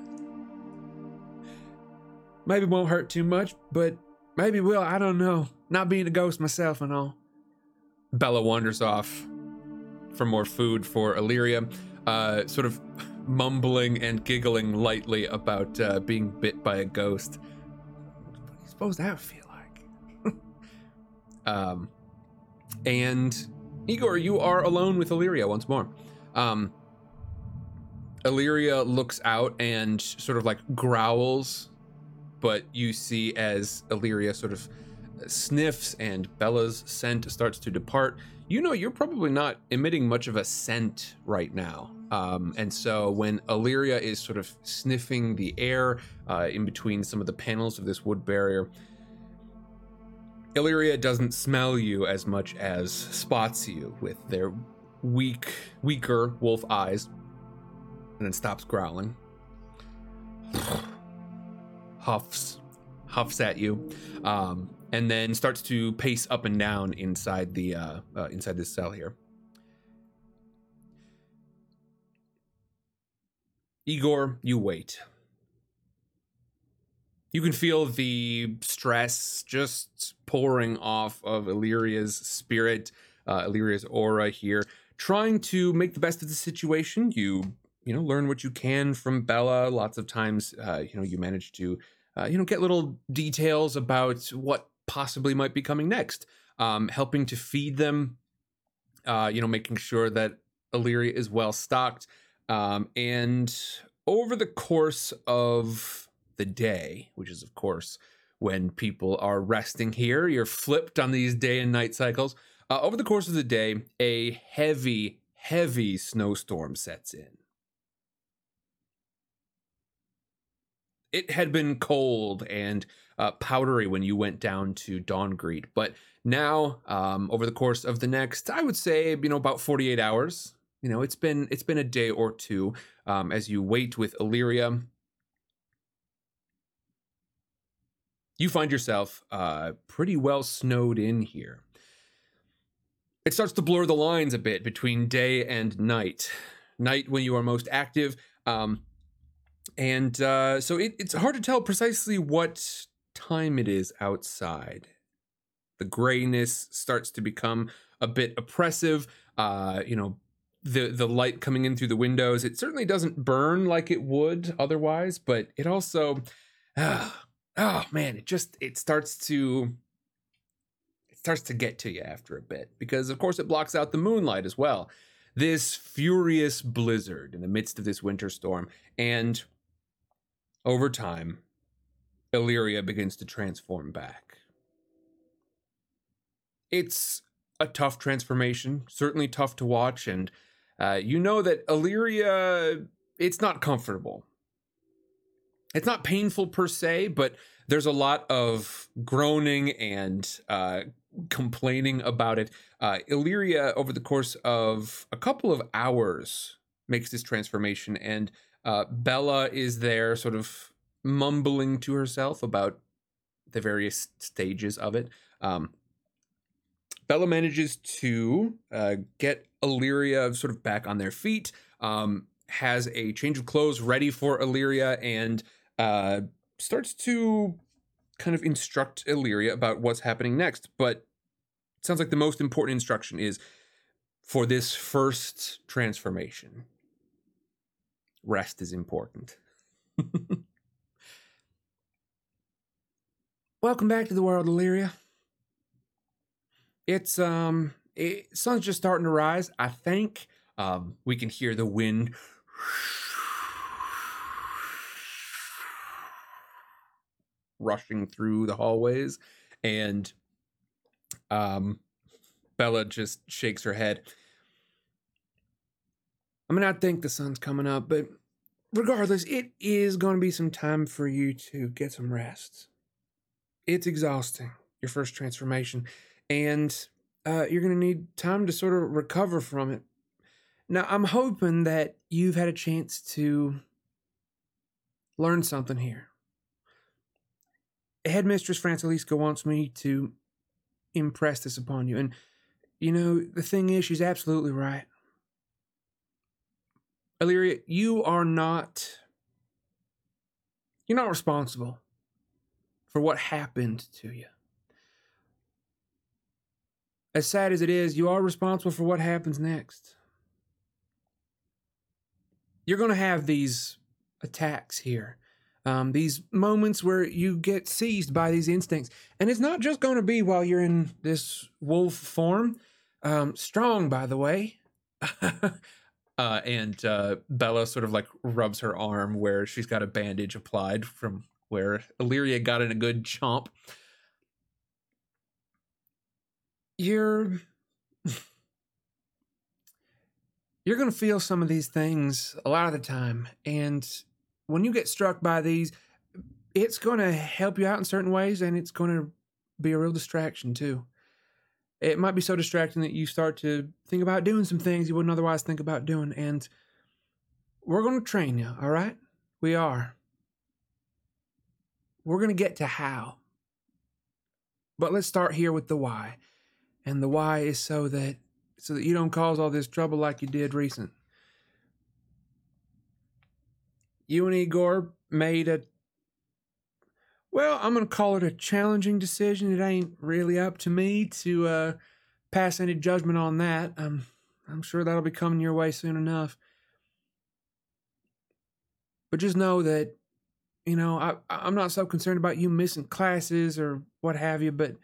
maybe won't hurt too much, but maybe will. I don't know. Not being a ghost myself and all. Bella wanders off for more food for Illyria, uh, sort of mumbling and giggling lightly about uh, being bit by a ghost. What do you suppose that would feel like? <laughs> Um, and Igor, you are alone with Illyria once more. Um, Illyria looks out and sort of like growls, but you see as Illyria sort of sniffs and Bella's scent starts to depart, you know you're probably not emitting much of a scent right now. Um, and so when Illyria is sort of sniffing the air uh, in between some of the panels of this wood barrier, Illyria doesn't smell you as much as spots you with their weak, weaker wolf eyes, and then stops growling. <sighs> Huffs, huffs at you, um, and then starts to pace up and down inside the uh, uh, inside this cell here. Igor, you wait. You can feel the stress just pouring off of Illyria's spirit, uh, Illyria's aura here, trying to make the best of the situation. You, you know, learn what you can from Bella. Lots of times, uh, you know, you manage to, uh, you know, get little details about what possibly might be coming next. Um, helping to feed them, uh, you know, making sure that Illyria is well stocked. Um, and over the course of the day, which is, of course, when people are resting here, you're flipped on these day and night cycles. Uh, over the course of the day, a heavy, heavy snowstorm sets in. It had been cold and uh, powdery when you went down to Dawngreet, but now, um, over the course of the next, I would say, you know, about 48 hours, you know, it's been it's been a day or two um, as you wait with Illyria. You find yourself uh, pretty well snowed in here. It starts to blur the lines a bit between day and night. Night when you are most active, um, and uh, so it, it's hard to tell precisely what time it is outside. The grayness starts to become a bit oppressive. Uh, you know, the the light coming in through the windows. It certainly doesn't burn like it would otherwise, but it also, oh, <sighs> oh man, it just it starts to it starts to get to you after a bit because of course it blocks out the moonlight as well. This furious blizzard in the midst of this winter storm, and over time, Illyria begins to transform back. It's a tough transformation, certainly tough to watch, and uh, you know that Illyria, it's not comfortable. It's not painful per se, but there's a lot of groaning and uh, complaining about it. Uh, Illyria, over the course of a couple of hours, makes this transformation, and uh, Bella is there, sort of mumbling to herself about the various stages of it. Um, Bella manages to uh, get Illyria sort of back on their feet, um, has a change of clothes ready for Illyria, and uh, starts to kind of instruct Illyria about what's happening next. But sounds like the most important instruction is for this first transformation. Rest is important. <laughs> Welcome back to the world, Illyria. It's um, it, sun's just starting to rise. I think um, we can hear the wind rushing through the hallways, and um, Bella just shakes her head. I mean, I think the sun's coming up, but regardless, it is going to be some time for you to get some rest. It's exhausting, your first transformation and uh, you're going to need time to sort of recover from it. Now, I'm hoping that you've had a chance to learn something here. Headmistress Francesca wants me to impress this upon you. And, you know, the thing is, she's absolutely right. Illyria, you are not. You're not responsible for what happened to you as sad as it is, you are responsible for what happens next. You're going to have these attacks here, um, these moments where you get seized by these instincts. And it's not just going to be while you're in this wolf form. Um, strong, by the way. <laughs> uh, and uh, Bella sort of like rubs her arm where she's got a bandage applied from where Illyria got in a good chomp. you're <laughs> you're going to feel some of these things a lot of the time and when you get struck by these it's going to help you out in certain ways and it's going to be a real distraction too. It might be so distracting that you start to think about doing some things you wouldn't otherwise think about doing and we're going to train you all right? We are we're going to get to how but let's start here with the why and the why is so that so that you don't cause all this trouble like you did recent. You and Igor made a well, I'm going to call it a challenging decision. It ain't really up to me to uh, pass any judgment on that. I'm I'm sure that'll be coming your way soon enough. But just know that you know, I I'm not so concerned about you missing classes or what have you, but you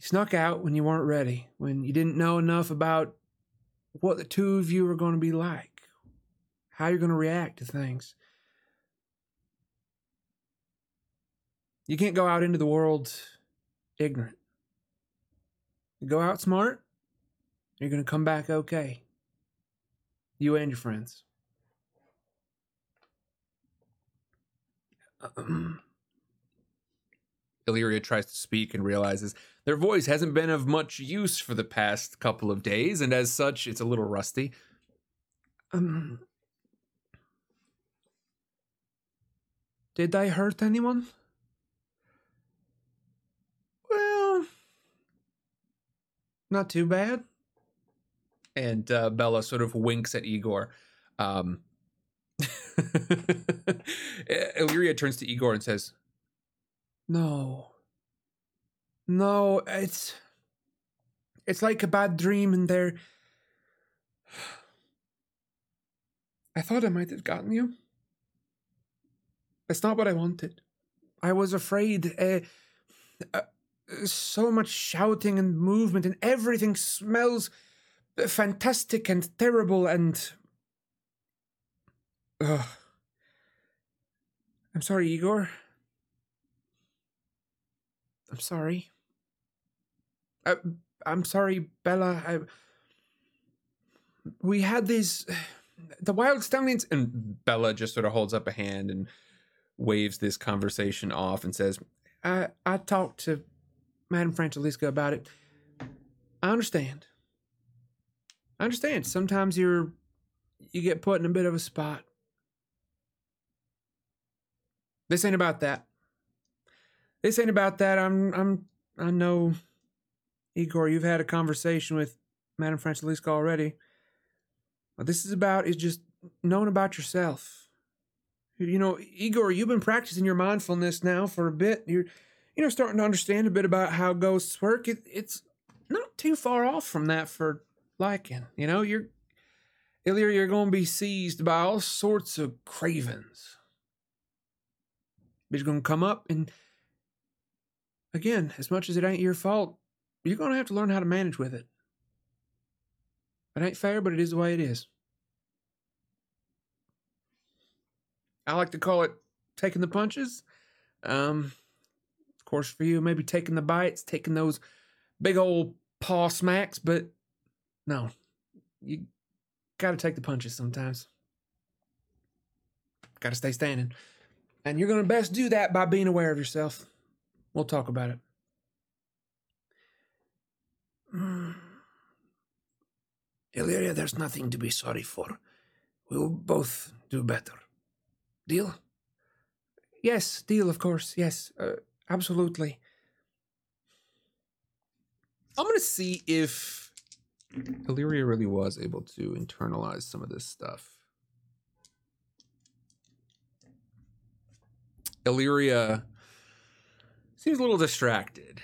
snuck out when you weren't ready, when you didn't know enough about what the two of you are going to be like, how you're going to react to things. You can't go out into the world ignorant. You go out smart, you're going to come back okay. You and your friends. <clears throat> Illyria tries to speak and realizes their voice hasn't been of much use for the past couple of days, and as such, it's a little rusty. Um, did I hurt anyone? Well, not too bad. And uh, Bella sort of winks at Igor. Um, <laughs> Illyria turns to Igor and says, No. No, it's it's like a bad dream and there I thought I might have gotten you. It's not what I wanted. I was afraid. Uh, uh, so much shouting and movement, and everything smells fantastic and terrible. And Ugh. I'm sorry, Igor. I'm sorry. I, I'm sorry, Bella. I, we had these. The wild stallions. and Bella just sort of holds up a hand and waves this conversation off and says, I, I talked to Madame Francesca about it. I understand. I understand. Sometimes you're you get put in a bit of a spot. This ain't about that. This ain't about that. I'm I'm I know Igor, you've had a conversation with Madame Francesca already. What this is about is just knowing about yourself. You know, Igor, you've been practicing your mindfulness now for a bit. You're you know starting to understand a bit about how ghosts work. It, it's not too far off from that for Lycan. You know, you're Illyria, you're going to be seized by all sorts of cravings. Going to come up and again, as much as it ain't your fault, you're to have to learn how to manage with it. It ain't fair, but it is the way it is. I like to call it taking the punches. Um, of course, for you, maybe taking the bites, taking those big old paw smacks, but no, you got to take the punches sometimes. Got to stay standing. And you're going to best do that by being aware of yourself. We'll talk about it. <sighs> Illyria, there's nothing to be sorry for. We'll both do better. Deal? Yes, deal, of course. Yes, uh, absolutely. I'm going to see if Illyria really was able to internalize some of this stuff. Illyria seems a little distracted.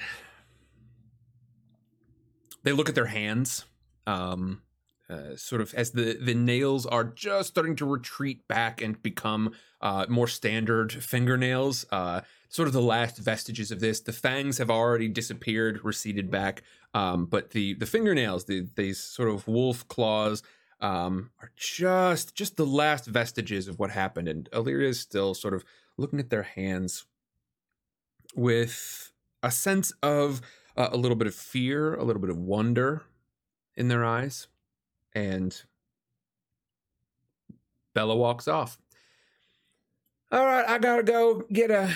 They look at their hands, um, uh, sort of as the the nails are just starting to retreat back and become uh, more standard fingernails. Uh, sort of the last vestiges of this. The fangs have already disappeared, receded back, um, but the the fingernails, the these sort of wolf claws, um, are just just the last vestiges of what happened. And Illyria is still sort of looking at their hands with a sense of uh, a little bit of fear, a little bit of wonder in their eyes. And Bella walks off. All right, I gotta go get a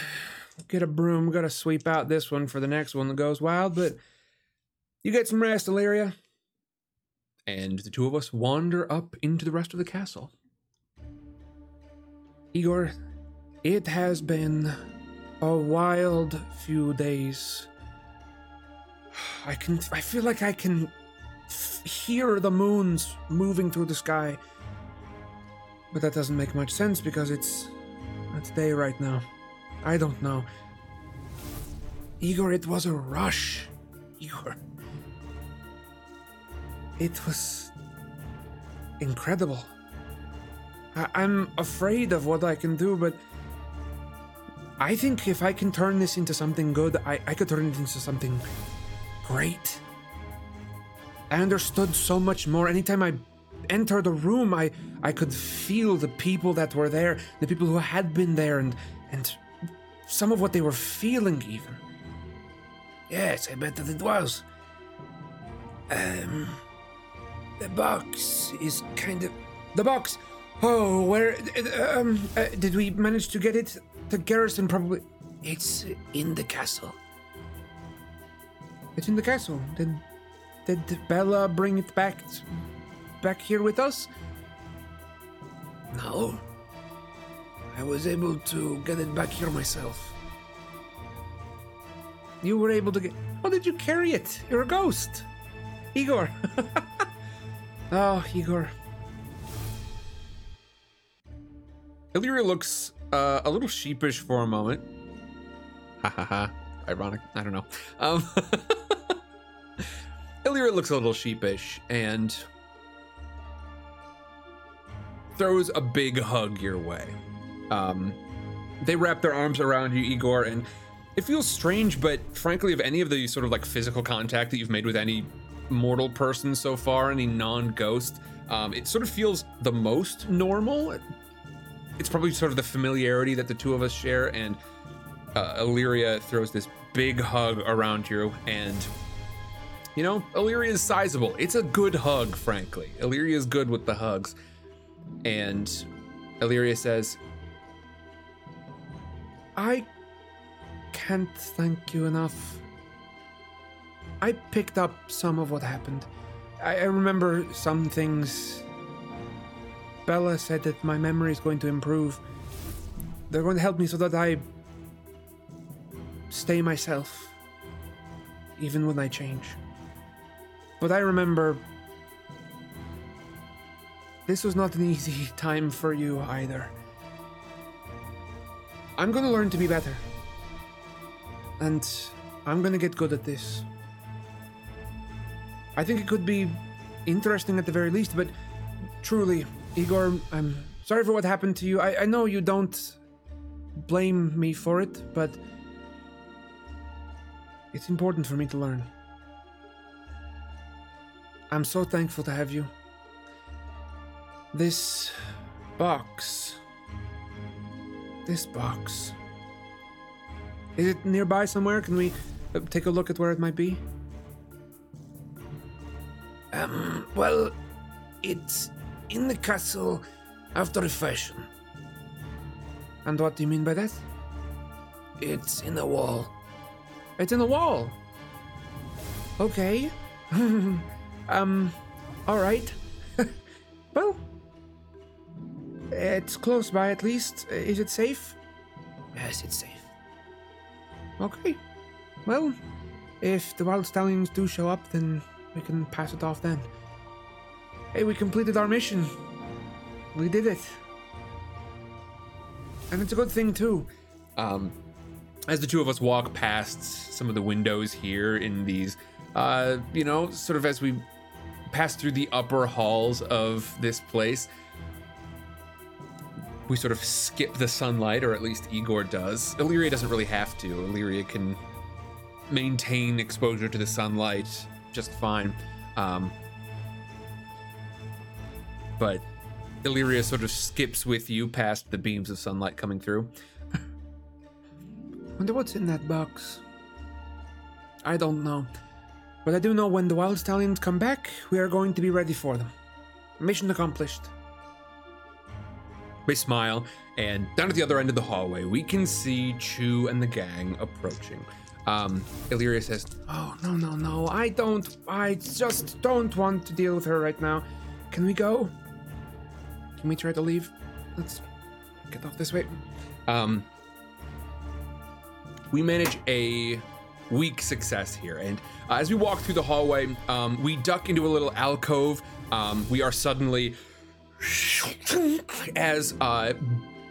get a broom. Gotta sweep out this one for the next one that goes wild. But you get some rest, Illyria. And the two of us wander up into the rest of the castle. Igor, it has been a wild few days. I can I feel like I can f- hear the moons moving through the sky. But that doesn't make much sense because it's it's day right now. I don't know. Igor, it was a rush. Igor. It was incredible. I- I'm afraid of what I can do, but I think if I can turn this into something good, I, I could turn it into something great. I understood so much more. Anytime I entered a room, I, I could feel the people that were there, the people who had been there, and, and some of what they were feeling, even. Yes, I bet that it was. Um, the box is kind of. The box! Oh, where. uh, Um, uh, did we manage to get it? The garrison probably. It's in the castle. It's in the castle. Did did Bella bring it back back here with us? No. I was able to get it back here myself. You were able to get. How did you carry it? You're a ghost, Igor. oh, <laughs> Igor. Illyria looks uh, a little sheepish for a moment. Ha ha ha. Ironic. I don't know. Um, <laughs> Illyria looks a little sheepish and throws a big hug your way. Um, they wrap their arms around you, Igor, and it feels strange, but frankly, of any of the sort of like physical contact that you've made with any mortal person so far, any non ghost, um, it sort of feels the most normal it's probably sort of the familiarity that the two of us share and uh, illyria throws this big hug around you and you know illyria is sizable it's a good hug frankly illyria is good with the hugs and illyria says I can't thank you enough. I picked up some of what happened. I, I remember some things. Bella said that my memory is going to improve. They're going to help me so that I stay myself, even when I change. But I remember this was not an easy <laughs> time for you either. I'm gonna learn to be better. And I'm gonna get good at this. I think it could be interesting at the very least, but truly, Igor, I'm sorry for what happened to you. I, I know you don't blame me for it, but it's important for me to learn. I'm so thankful to have you. This box. This box. Is it nearby somewhere? Can we uh, take a look at where it might be? Um, well, it's in the castle after a fashion. And what do you mean by that? It's in the wall. It's in the wall. Okay. <laughs> um, all right. <laughs> well, it's close by at least. Is it safe? Yes, it's safe. Okay. Well, if the wild stallions do show up, then we can pass it off then. Hey, we completed our mission. We did it. And it's a good thing, too. um, as the two of us walk past some of the windows here in these, uh, you know, sort of as we pass through the upper halls of this place, we sort of skip the sunlight, or at least Igor does. Illyria doesn't really have to. Illyria can maintain exposure to the sunlight just fine. Um, but Illyria sort of skips with you past the beams of sunlight coming through. <sighs> Wonder what's in that box. I don't know. But I do know when the wild stallions come back, we are going to be ready for them. Mission accomplished. They smile, and down at the other end of the hallway, we can see Chu and the gang approaching. Um, Illyria says, Oh, no, no, no. I don't. I just don't want to deal with her right now. Can we go? Can we try to leave? Let's get off this way. um, we manage a weak success here. And uh, as we walk through the hallway, um, we duck into a little alcove. Um, we are suddenly as uh,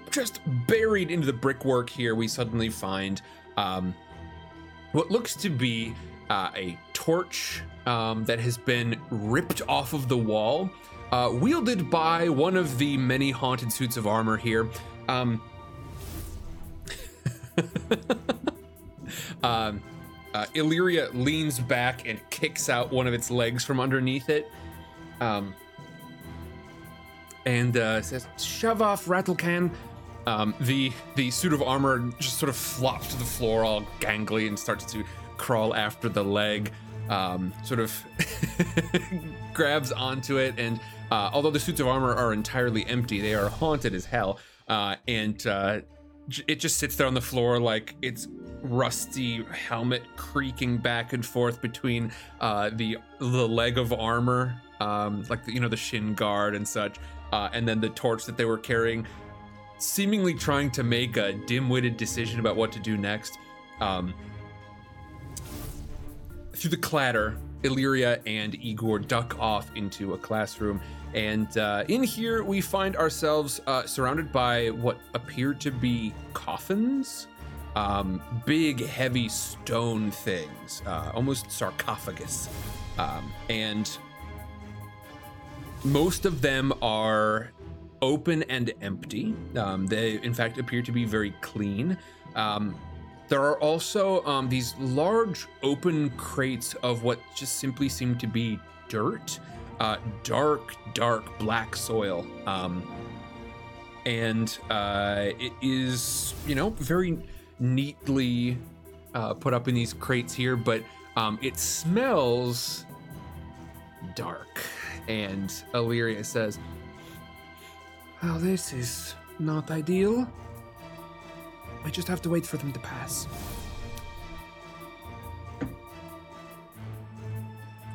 just buried into the brickwork here. We suddenly find um, what looks to be uh, a torch um, that has been ripped off of the wall, uh, wielded by one of the many haunted suits of armor here. Um, <laughs> um, uh, Illyria leans back and kicks out one of its legs from underneath it. Um, and uh, says, Shove off, Rattlecan. um, the the suit of armor just sort of flops to the floor, all gangly, and starts to crawl after the leg. Um, sort of <laughs> grabs onto it, and uh, although the suits of armor are entirely empty, they are haunted as hell. Uh, and uh, j- it just sits there on the floor like its rusty helmet creaking back and forth between uh, the the leg of armor, um, like the, you know the shin guard and such, uh, and then the torch that they were carrying seemingly trying to make a dim-witted decision about what to do next. Um, through the clatter, Illyria and Igor duck off into a classroom, and uh, in here we find ourselves uh, surrounded by what appear to be coffins, um, big, heavy stone things, uh, almost sarcophagus, um, and most of them are open and empty. Um, they, in fact, appear to be very clean. Um, there are also um, these large open crates of what just simply seem to be dirt, uh, dark, dark black soil. Um, and uh, it is, you know, very neatly uh, put up in these crates here, but um, it smells dark. And Illyria says, Well, this is not ideal. I just have to wait for them to pass.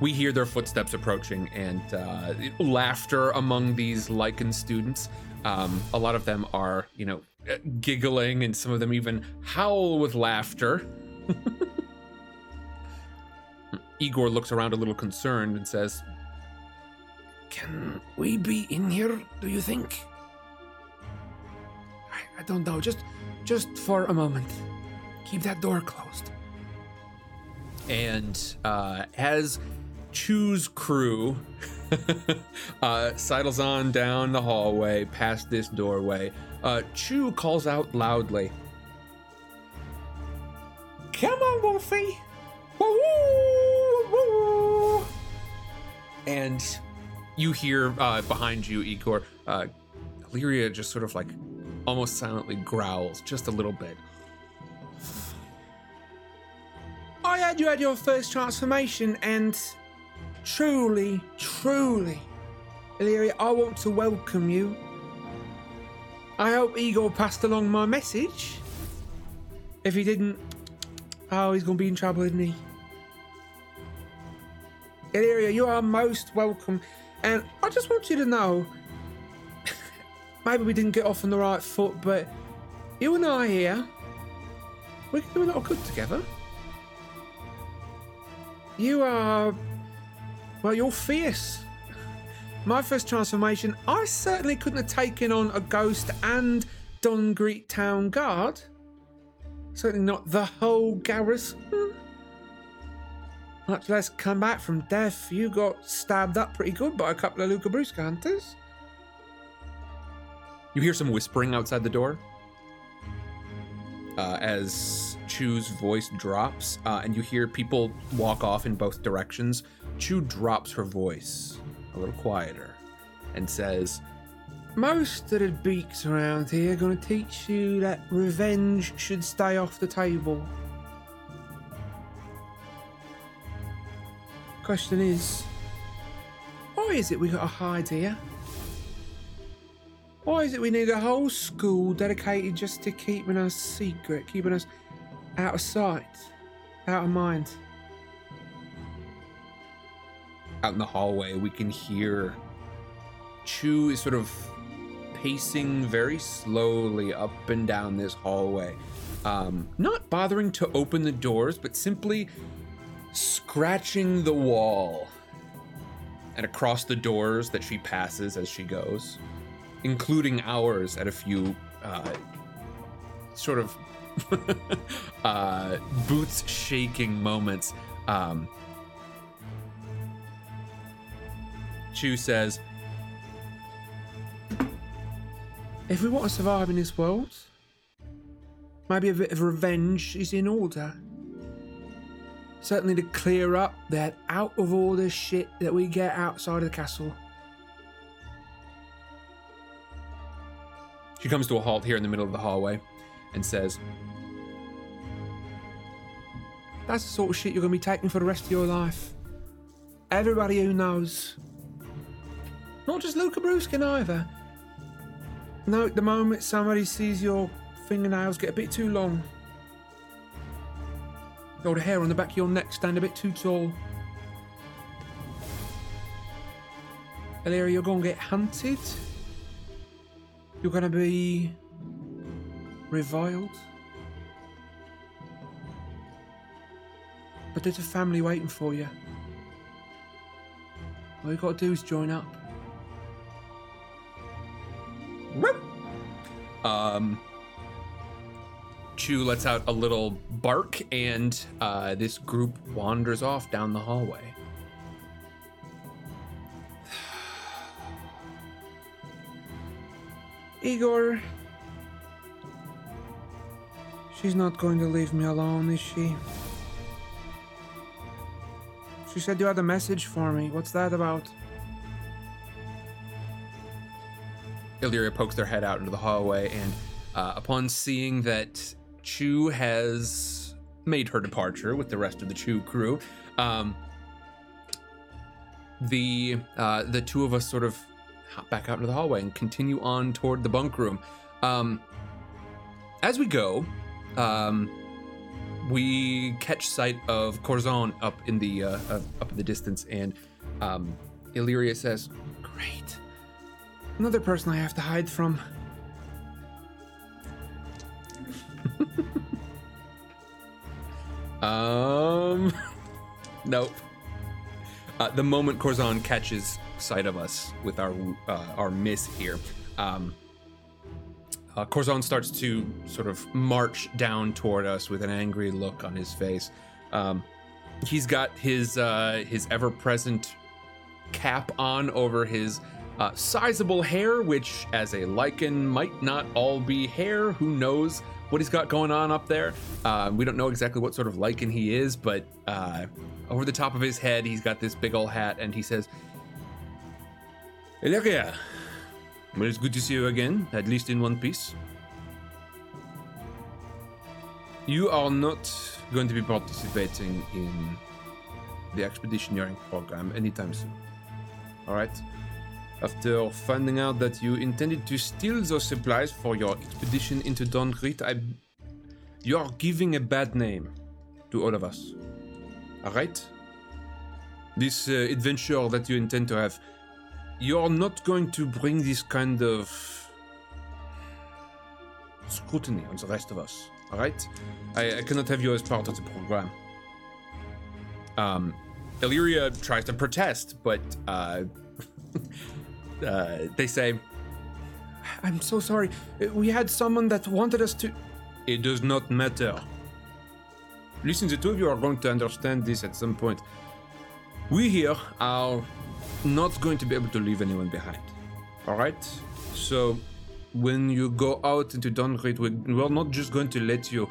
We hear their footsteps approaching and uh, laughter among these lycan students. Um, a lot of them are, you know, uh, giggling, and some of them even howl with laughter. <laughs> Igor looks around a little concerned and says, Can we be in here, do you think? I, I don't know. Just, just for a moment. Keep that door closed. and uh, as Chu's crew <laughs> uh, sidles on down the hallway past this doorway, uh, Chu calls out loudly, Come on, Wolfie. Woo, woo. and you hear uh, behind you, Igor, uh, Illyria just sort of like almost silently growls just a little bit. I had you had your first transformation, and truly, truly, Illyria, I want to welcome you. I hope Igor passed along my message. If he didn't, oh, he's gonna be in trouble, isn't he? Illyria, you are most welcome, and I just want you to know. <laughs> maybe we didn't get off on the right foot, but you and I here, we can do a lot of good together. You are. Well, you're fierce. My first transformation, I certainly couldn't have taken on a ghost and Dungreet Town Guard. Certainly not the whole garrison. Much less come back from death. You got stabbed up pretty good by a couple of Luca Brusca hunters. You hear some whispering outside the door uh, as Chu's voice drops, uh, and you hear people walk off in both directions. Chu drops her voice a little quieter and says, Most of the beaks around here are going to teach you that revenge should stay off the table. Question is, why is it we gotta hide here? Why is it we need a whole school dedicated just to keeping us secret, keeping us out of sight, out of mind? Out in the hallway, we can hear Chu is sort of pacing very slowly up and down this hallway. Um, not bothering to open the doors, but simply scratching the wall and across the doors that she passes as she goes, including ours at a few uh, sort of <laughs> uh, boots shaking moments. Um, Chu says, If we want to survive in this world, maybe a bit of revenge is in order. Certainly to clear up that out of order shit that we get outside of the castle. She comes to a halt here in the middle of the hallway and says, That's the sort of shit you're going to be taking for the rest of your life. Everybody who knows. Not just Luca Bruskin either. No, at the moment somebody sees your fingernails get a bit too long. Or the hair on the back of your neck stand a bit too tall. Illyria, you're gonna get hunted. You're gonna be reviled. But there's a family waiting for you. All you gotta do is join up. Um, Chu lets out a little bark, and uh, this group wanders off down the hallway. <sighs> Igor. She's not going to leave me alone, is she? She said you had a message for me. What's that about? Illyria pokes their head out into the hallway, and uh, upon seeing that Chu has made her departure with the rest of the Chu crew, um, the uh, the two of us sort of hop back out into the hallway and continue on toward the bunk room. Um, as we go, um, we catch sight of Corzon up in the uh, up in the distance, and um, Illyria says, Great. Another person I have to hide from. <laughs> Um, nope. Uh, the moment Corzon catches sight of us with our uh, our miss here, um, uh, Corzon starts to sort of march down toward us with an angry look on his face. Um, he's got his uh, his ever present cap on over his uh, sizable hair, which, as a lycan, might not all be hair. Who knows what he's got going on up there? Uh, we don't know exactly what sort of lycan he is, but uh, over the top of his head, he's got this big old hat, and he says, Illyria, well, it's good to see you again, at least in one piece. You are not going to be participating in the expeditioneering program anytime soon. All right? After finding out that you intended to steal those supplies for your expedition into Donkrit, I. You are giving a bad name to all of us. Alright? This uh, adventure that you intend to have, you're not going to bring this kind of scrutiny on the rest of us. Alright? I, I cannot have you as part of the program. Um, Illyria tries to protest, but uh, <laughs> uh, they say, I'm so sorry. We had someone that wanted us to. It does not matter. Listen, the two of you are going to understand this at some point. We here are not going to be able to leave anyone behind. Alright? So, when you go out into Donkrit, we- we're not just going to let you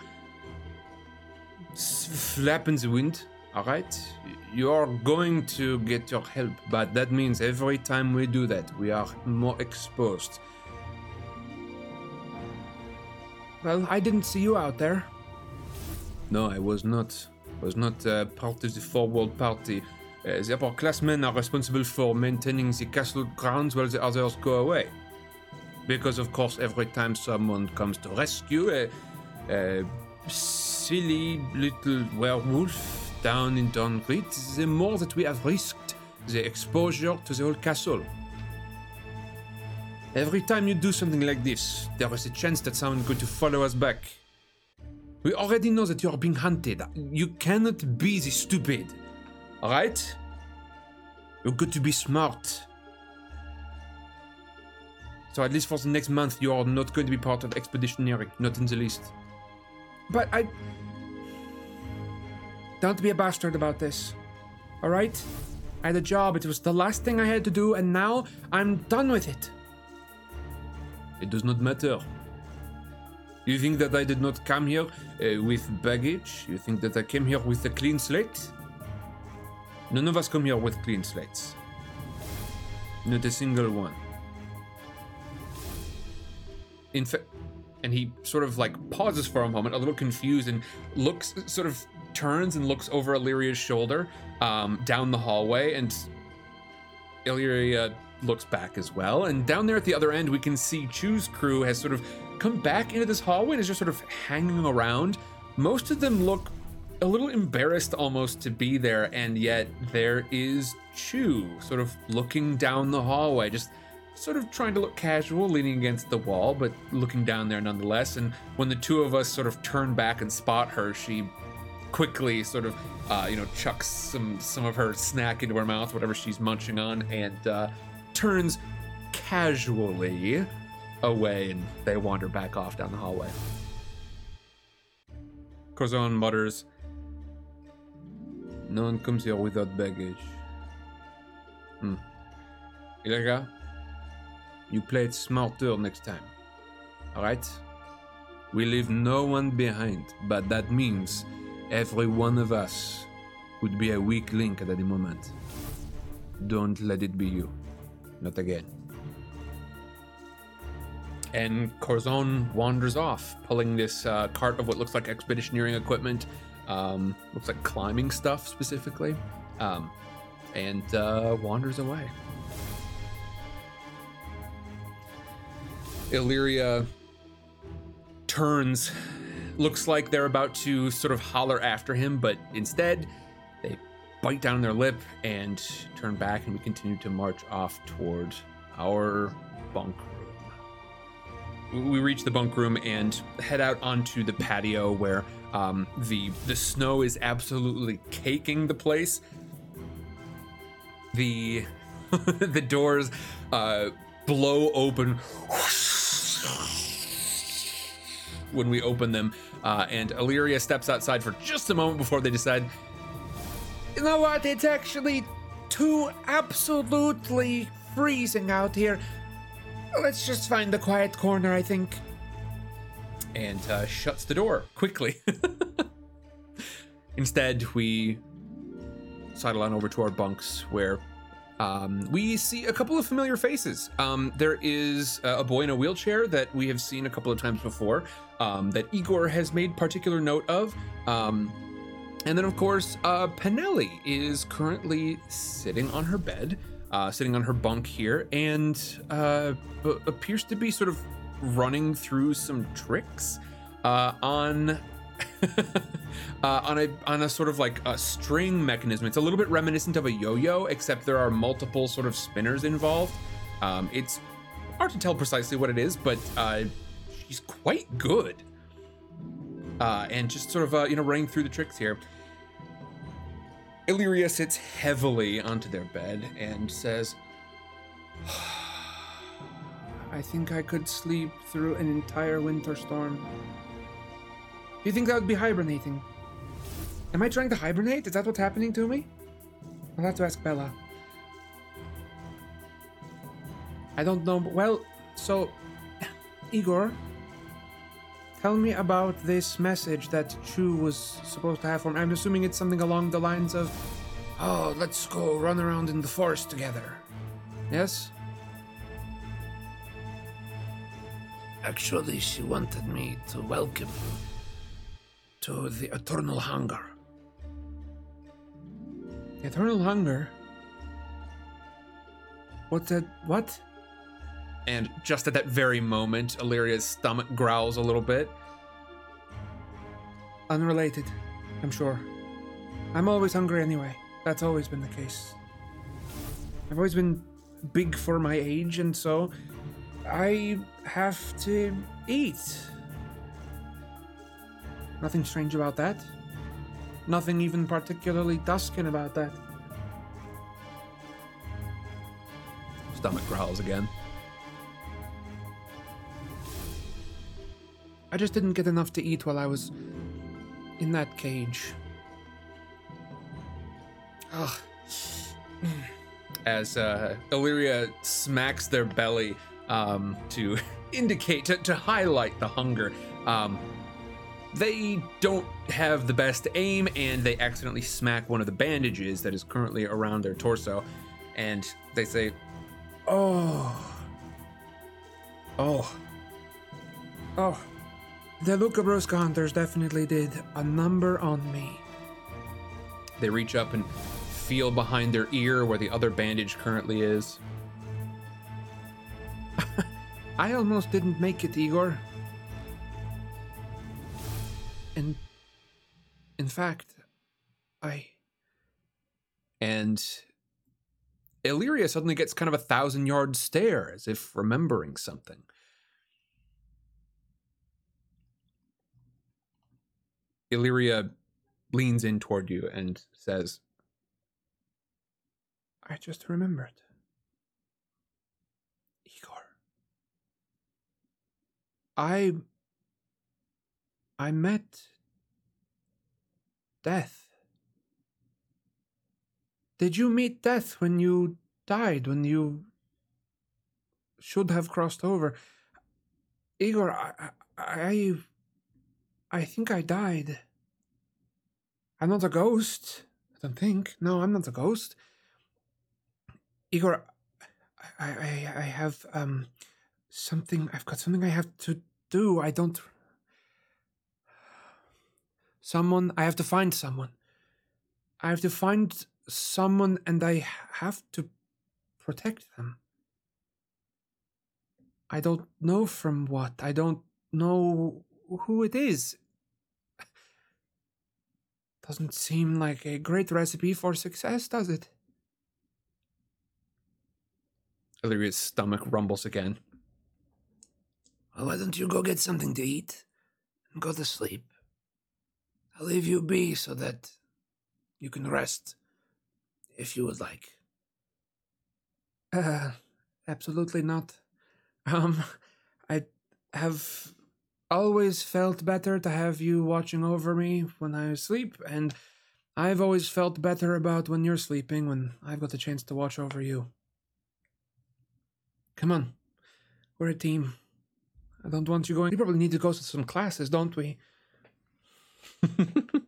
s- flap in the wind. Alright? You are going to get your help, but that means every time we do that, we are more exposed. Well, I didn't see you out there. No, I was not. Was not uh, part of the Four World Party. Uh, the upperclassmen are responsible for maintaining the castle grounds while the others go away. Because, of course, every time someone comes to rescue a, a silly little werewolf down in Donrit, the more that we have risked the exposure to the whole castle. Every time you do something like this, there is a chance that someone is going to follow us back. We already know that you are being hunted. You cannot be this stupid. Alright? You're good to be smart. So at least for the next month, you are not going to be part of expeditionary, not in the least. But I. Don't be a bastard about this. Alright? I had a job, it was the last thing I had to do, and now I'm done with it. It does not matter. You think that I did not come here uh, with baggage? You think that I came here with a clean slate? None of us come here with clean slates. Not a single one. In fact, and he sort of like pauses for a moment, a little confused, and looks, sort of turns and looks over Illyria's shoulder um, down the hallway, and Illyria looks back as well. And down there at the other end, we can see Chu's crew has sort of come back into this hallway and is just sort of hanging around. Most of them look a little embarrassed almost to be there, and yet there is Chu sort of looking down the hallway, just sort of trying to look casual, leaning against the wall, but looking down there nonetheless. And when the two of us sort of turn back and spot her, she quickly sort of, uh, you know, chucks some some of her snack into her mouth, whatever she's munching on, and uh, turns casually away, and they wander back off down the hallway. Corzon mutters, "No one comes here without baggage." Hmm. Illyria, you play it smarter next time. Alright? We leave no one behind, but that means every one of us could be a weak link at any moment. Don't let it be you. Not again. And Corzon wanders off, pulling this uh, cart of what looks like expeditioneering equipment, um, looks like climbing stuff specifically, um, and uh, wanders away. Illyria turns, looks like they're about to sort of holler after him, but instead they bite down their lip and turn back, and we continue to march off toward our bunk room. We reach the bunk room and head out onto the patio where um, the the snow is absolutely caking the place. The <laughs> the doors uh, blow open when we open them, uh, and Illyria steps outside for just a moment before they decide, you know what, it's actually too absolutely freezing out here. Let's just find a quiet corner, I think. And uh, shuts the door quickly. <laughs> Instead, we sidle on over to our bunks where um, we see a couple of familiar faces. Um, there is a boy in a wheelchair that we have seen a couple of times before um, that Igor has made particular note of. Um, and then, of course, uh, Pinelli is currently sitting on her bed, uh, sitting on her bunk here, and uh, appears to be sort of running through some tricks uh, on <laughs> uh, on a on a sort of like a string mechanism. It's a little bit reminiscent of a yo-yo, except there are multiple sort of spinners involved. Um, it's hard to tell precisely what it is, but uh, she's quite good. Uh, and just sort of uh, you know running through the tricks here. Illyria sits heavily onto their bed and says, <sighs> "I think I could sleep through an entire winter storm." Do you think that would be hibernating? Am I trying to hibernate? Is that what's happening to me? I'll have to ask Bella. I don't know. Well, so, Igor, tell me about this message that Chu was supposed to have for me. I'm assuming it's something along the lines of, Oh, let's go run around in the forest together. yes? Actually, she wanted me to welcome you to the eternal hunger. Eternal hunger? What's that? What? And just at that very moment, Illyria's stomach growls a little bit. Unrelated, I'm sure. I'm always hungry anyway. That's always been the case. I've always been big for my age, and so I have to eat. Nothing strange about that. Nothing even particularly Tuscan about that. Stomach growls again. I just didn't get enough to eat while I was in that cage. Ugh. As uh, Illyria smacks their belly um, to <laughs> indicate, to, to highlight the hunger. Um, they don't have the best aim and they accidentally smack one of the bandages that is currently around their torso. And they say, Oh. Oh. Oh. The Lucabroska hunters definitely did a number on me. They reach up and feel behind their ear where the other bandage currently is. <laughs> I almost didn't make it, Igor. And in fact, I And Illyria suddenly gets kind of a thousand yard stare as if remembering something. Illyria leans in toward you and says, I just remembered. Igor. I I met death. Did you meet death when you died, when you should have crossed over? Igor, I I I think I died. I'm not a ghost. I don't think. No, I'm not a ghost. Igor, I, I, I have um something. I've got something I have to do. I don't. Someone. I have to find someone. I have to find someone, and I have to protect them. I don't know from what. I don't know who it is. <sighs> Doesn't seem like a great recipe for success, does it? Illyria's stomach rumbles again. Well, why don't you go get something to eat and go to sleep? I'll leave you be so that you can rest if you would like. Uh, absolutely not. Um, I have always felt better to have you watching over me when I sleep, and I've always felt better about when you're sleeping when I've got the chance to watch over you. Come on, we're a team. I don't want you going. We probably need to go to some classes, don't we? <laughs>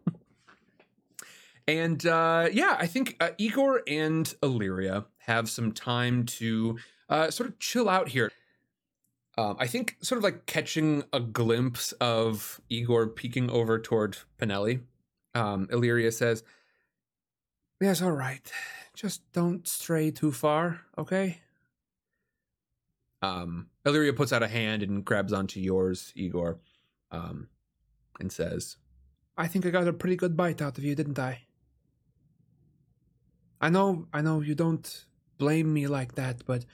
And uh, yeah, I think uh, Igor and Illyria have some time to uh, sort of chill out here. Um, I think sort of like catching a glimpse of Igor peeking over toward Pinelli. Um, Illyria says, Yes, all right. Just don't stray too far, okay? um, Illyria puts out a hand and grabs onto yours, Igor, um, and says, I think I got a pretty good bite out of you, didn't I? I know, I know you don't blame me like that, but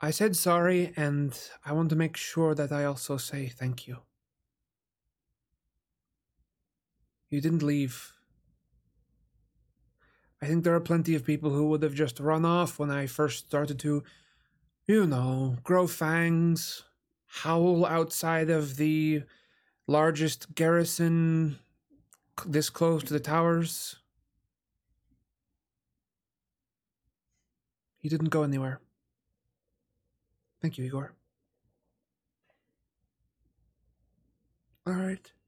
I said sorry and I want to make sure that I also say thank you. You didn't leave. I think there are plenty of people who would have just run off when I first started to, you know, grow fangs, howl outside of the largest garrison this close to the towers. He didn't go anywhere. Thank you, Igor. All right. <sighs>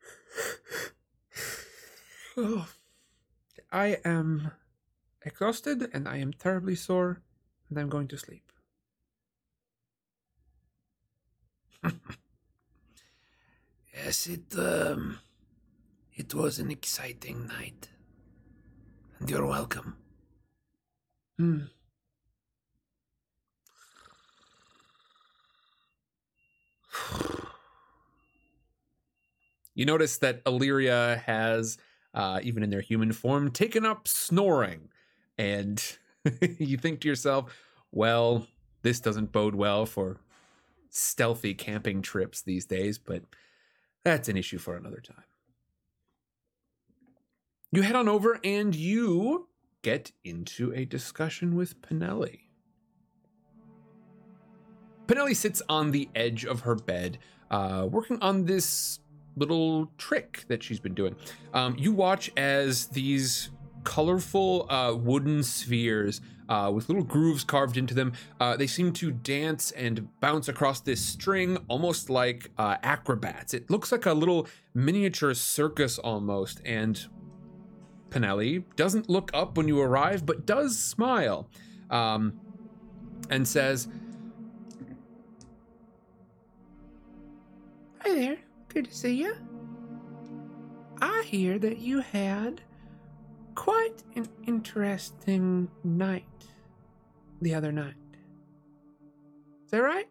Oh, I am exhausted and I am terribly sore, and I'm going to sleep. <laughs> Yes, it um, it was an exciting night. And you're welcome. Hmm. You notice that Illyria has, uh, even in their human form, taken up snoring. And <laughs> you think to yourself, well, this doesn't bode well for stealthy camping trips these days, but that's an issue for another time. You head on over and you get into a discussion with Pinelli. Pinelli sits on the edge of her bed, uh, working on this little trick that she's been doing. Um, you watch as these colorful uh, wooden spheres uh, with little grooves carved into them. Uh, they seem to dance and bounce across this string, almost like uh, acrobats. It looks like a little miniature circus almost. And Pinelli doesn't look up when you arrive, but does smile um, and says, Hi there. Good to see you. I hear that you had quite an interesting night the other night. Is that right?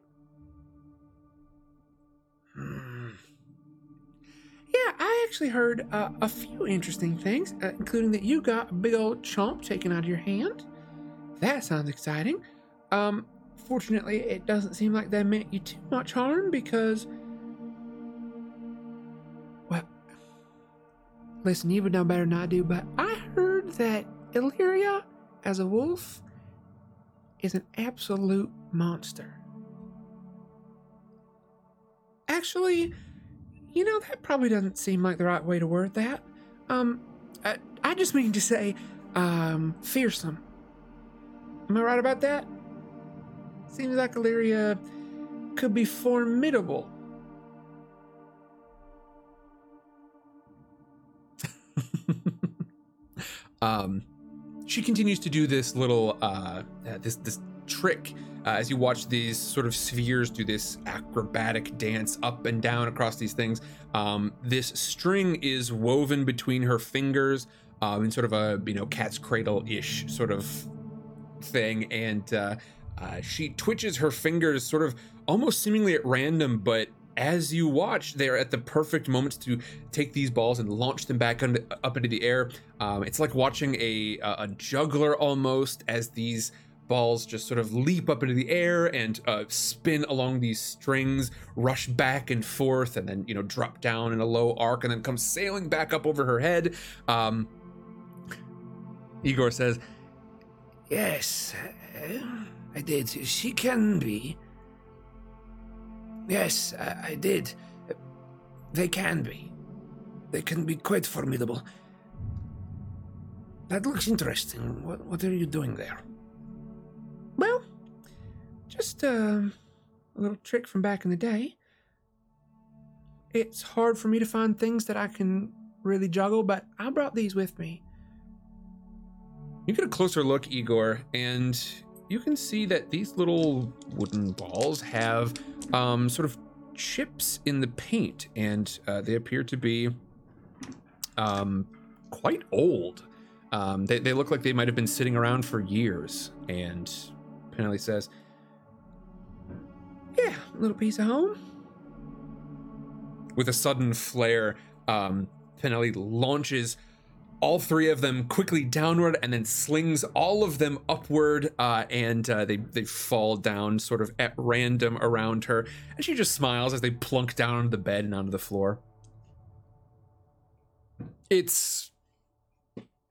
Hmm. Yeah, I actually heard uh, a few interesting things, uh, including that you got a big old chomp taken out of your hand. That sounds exciting. Um, fortunately, it doesn't seem like that meant you too much harm because. Listen, you would know better than I do, but I heard that Illyria, as a wolf, is an absolute monster. Actually, you know, that probably doesn't seem like the right way to word that. Um, I, I just mean to say, um, fearsome. Am I right about that? Seems like Illyria could be formidable. <laughs> um, she continues to do this little uh, this this trick uh, as you watch these sort of spheres do this acrobatic dance up and down across these things. Um, this string is woven between her fingers um, in sort of a you know cat's cradle ish sort of thing, and uh, uh, she twitches her fingers sort of almost seemingly at random, but as you watch, they are at the perfect moments to take these balls and launch them back under, up into the air. Um, it's like watching a, a juggler almost as these balls just sort of leap up into the air and uh, spin along these strings, rush back and forth, and then you know drop down in a low arc, and then come sailing back up over her head. Um, Igor says, Yes, I did. She can be. Yes, I, I did. They can be. They can be quite formidable. That looks interesting. What, what are you doing there? Well, just uh, a little trick from back in the day. It's hard for me to find things that I can really juggle, but I brought these with me. You get a closer look, Igor, and you can see that these little wooden balls have um, sort of chips in the paint, and uh, they appear to be um, quite old. Um, they, they look like they might have been sitting around for years. And Pinelli says, Yeah, little piece of home. with a sudden flare, um, Pinelli launches all three of them quickly downward and then slings all of them upward uh, and uh, they, they fall down sort of at random around her and she just smiles as they plunk down onto the bed and onto the floor it's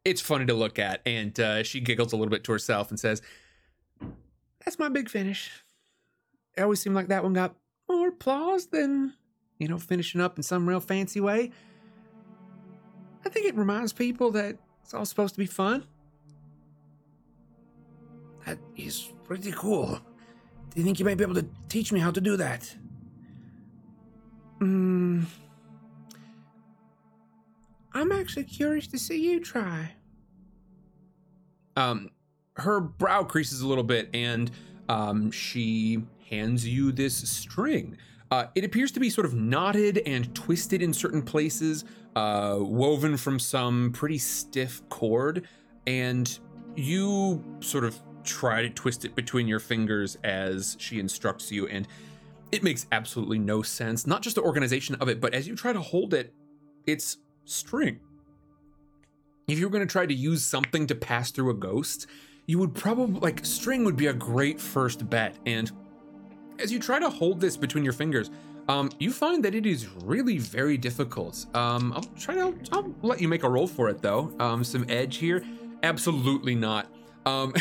it's funny to look at and uh, she giggles a little bit to herself and says That's my big finish. It always seemed like that one got more applause than, you know, finishing up in some real fancy way. I think it reminds people that it's all supposed to be fun. That is pretty cool. Do you think you might be able to teach me how to do that? Hmm. I'm actually curious to see you try. um, her brow creases a little bit and um, she hands you this string. Uh, it appears to be sort of knotted and twisted in certain places, uh, woven from some pretty stiff cord. and you sort of try to twist it between your fingers as she instructs you, and it makes absolutely no sense. Not just the organization of it, but as you try to hold it, it's string. If you were going to try to use something to pass through a ghost, you would probably like string would be a great first bet. And as you try to hold this between your fingers, um, you find that it is really very difficult. Um, I'll try to, I'll let you make a roll for it though. Um, some edge here, absolutely not. Um,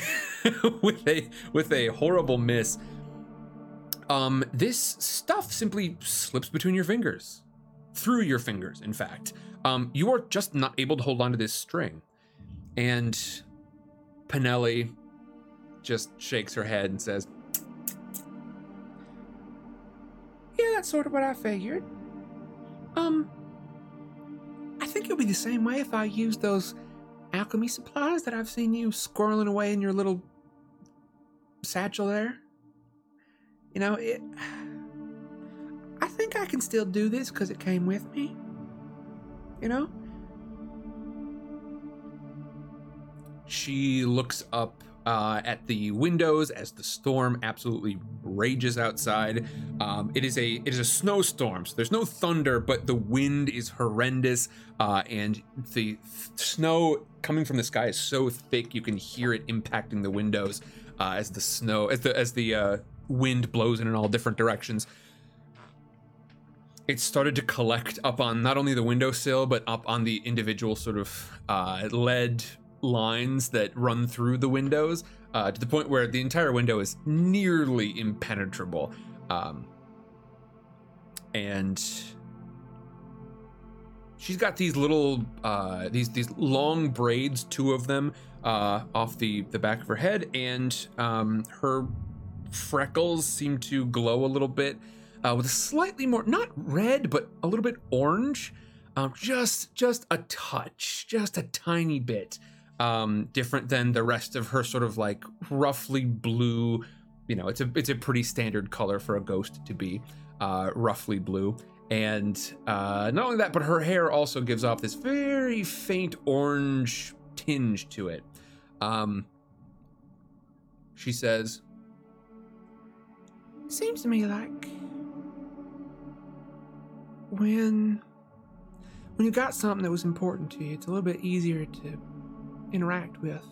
<laughs> with a with a horrible miss. Um, this stuff simply slips between your fingers, through your fingers. In fact, um, you are just not able to hold onto this string, and Pinelli just shakes her head and says, Yeah, that's sort of what I figured. Um, I think it'll be the same way if I use those alchemy supplies that I've seen you squirreling away in your little satchel there. You know, it. <sighs> I think I can still do this because it came with me. You know? She looks up uh, at the windows as the storm absolutely rages outside. Um, it is a it is a snowstorm, so there's no thunder, but the wind is horrendous, uh, and the th- snow coming from the sky is so thick you can hear it impacting the windows uh, as the snow as the as the uh, wind blows in in all different directions. It started to collect up on not only the windowsill but up on the individual sort of uh, lead lines that run through the windows uh, to the point where the entire window is nearly impenetrable. Um, and she's got these little uh, these these long braids, two of them uh, off the the back of her head, and um, her freckles seem to glow a little bit uh, with a slightly more not red but a little bit orange, um, just just a touch, just a tiny bit um, different than the rest of her sort of like roughly blue. You know, it's a it's a pretty standard color for a ghost to be, uh, roughly blue. And uh, not only that, but her hair also gives off this very faint orange tinge to it. Um, she says, Seems to me like when when you got something that was important to you, it's a little bit easier to interact with.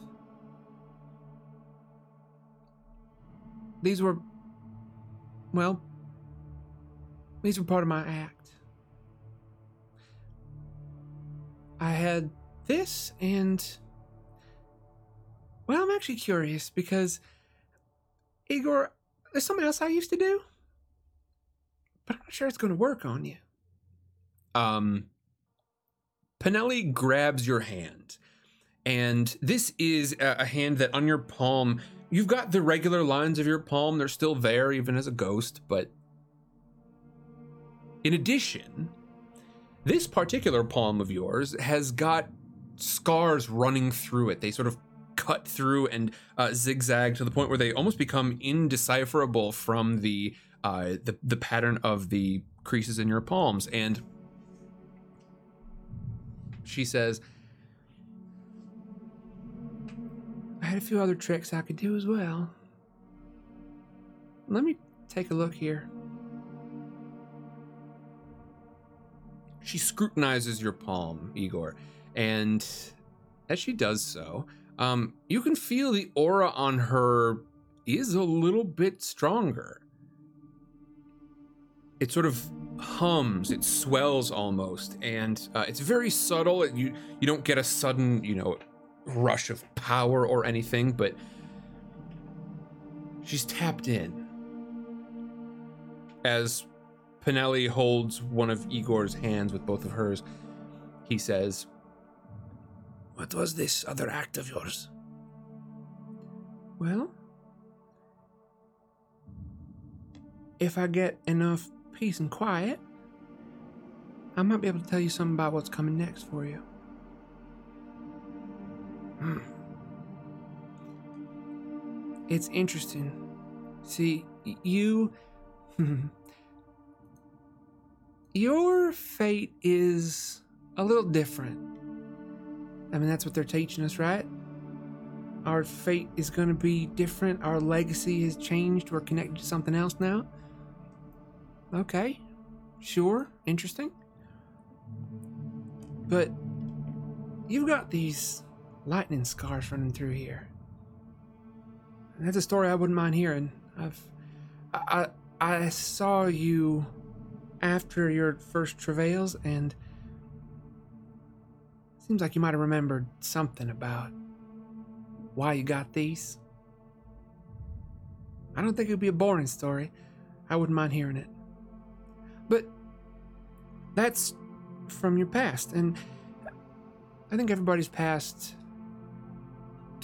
These were, well, these were part of my act. I had this, and, well, I'm actually curious because, Igor, there's something else I used to do, but I'm not sure it's going to work on you. um, Pinelli grabs your hand. And this is a hand that on your palm, you've got the regular lines of your palm. They're still there, even as a ghost. But in addition, this particular palm of yours has got scars running through it. They sort of cut through and uh, zigzag to the point where they almost become indecipherable from the uh, the the pattern of the creases in your palms. And she says, I had a few other tricks I could do as well. Let me take a look here. she scrutinizes your palm, Igor, and as she does so, um, you can feel the aura on her is a little bit stronger. It sort of hums, it swells almost, and uh, it's very subtle. You you don't get a sudden, you know, rush of power or anything, but she's tapped in. As Pinelli holds one of Igor's hands with both of hers, he says, What was this other act of yours? Well, if I get enough peace and quiet, I might be able to tell you something about what's coming next for you. Hmm. It's interesting. See, you. <laughs> your fate is a little different. I mean, that's what they're teaching us, right? our fate is going to be different. Our legacy has changed. We're connected to something else now. Okay, sure, interesting. But you've got these lightning scars running through here. And that's a story I wouldn't mind hearing. I've, I, I, I saw you after your first travails, and seems like you might have remembered something about why you got these. I don't think it would be a boring story. I wouldn't mind hearing it. But that's from your past, and I think everybody's past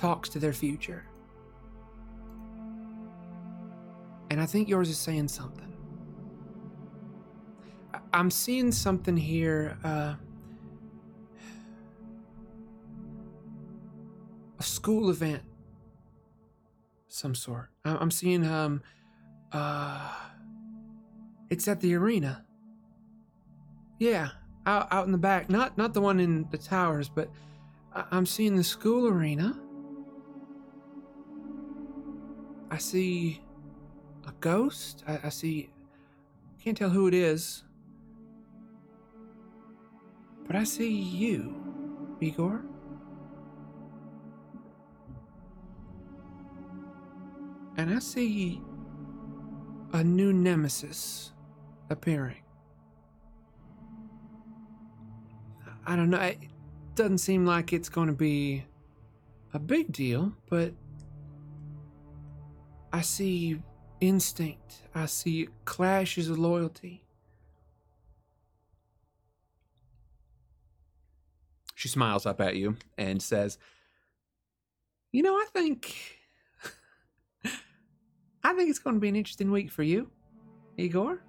talks to their future. And I think yours is saying something. I'm seeing something here. Uh, a school event, some sort. I'm seeing um, uh, it's at the arena. Yeah, out out in the back. Not not the one in the towers, but I'm seeing the school arena. I see a ghost. I, I see. Can't tell who it is. But I see you, Igor. And I see a new nemesis appearing. I don't know. It doesn't seem like it's going to be a big deal, but I see instinct. I see clashes of loyalty. She smiles up at you and says, You know, I think. <laughs> I think it's going to be an interesting week for you, Igor.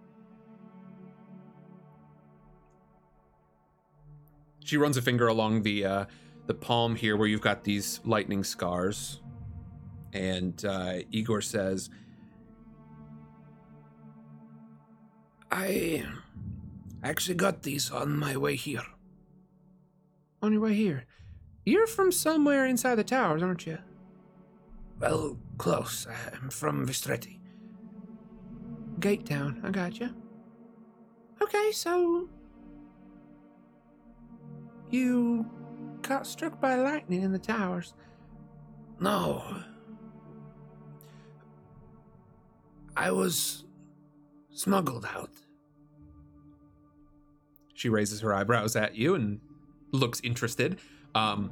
She runs a finger along the uh, the palm here where you've got these lightning scars, and uh, Igor says, I actually got these on my way here. On your way here. You're from somewhere inside the towers, aren't you? Well, close. I'm from Vistretti. Gate Town. I got you. Okay, so you got struck by lightning in the towers. No. I was smuggled out. She raises her eyebrows at you and looks interested. Um,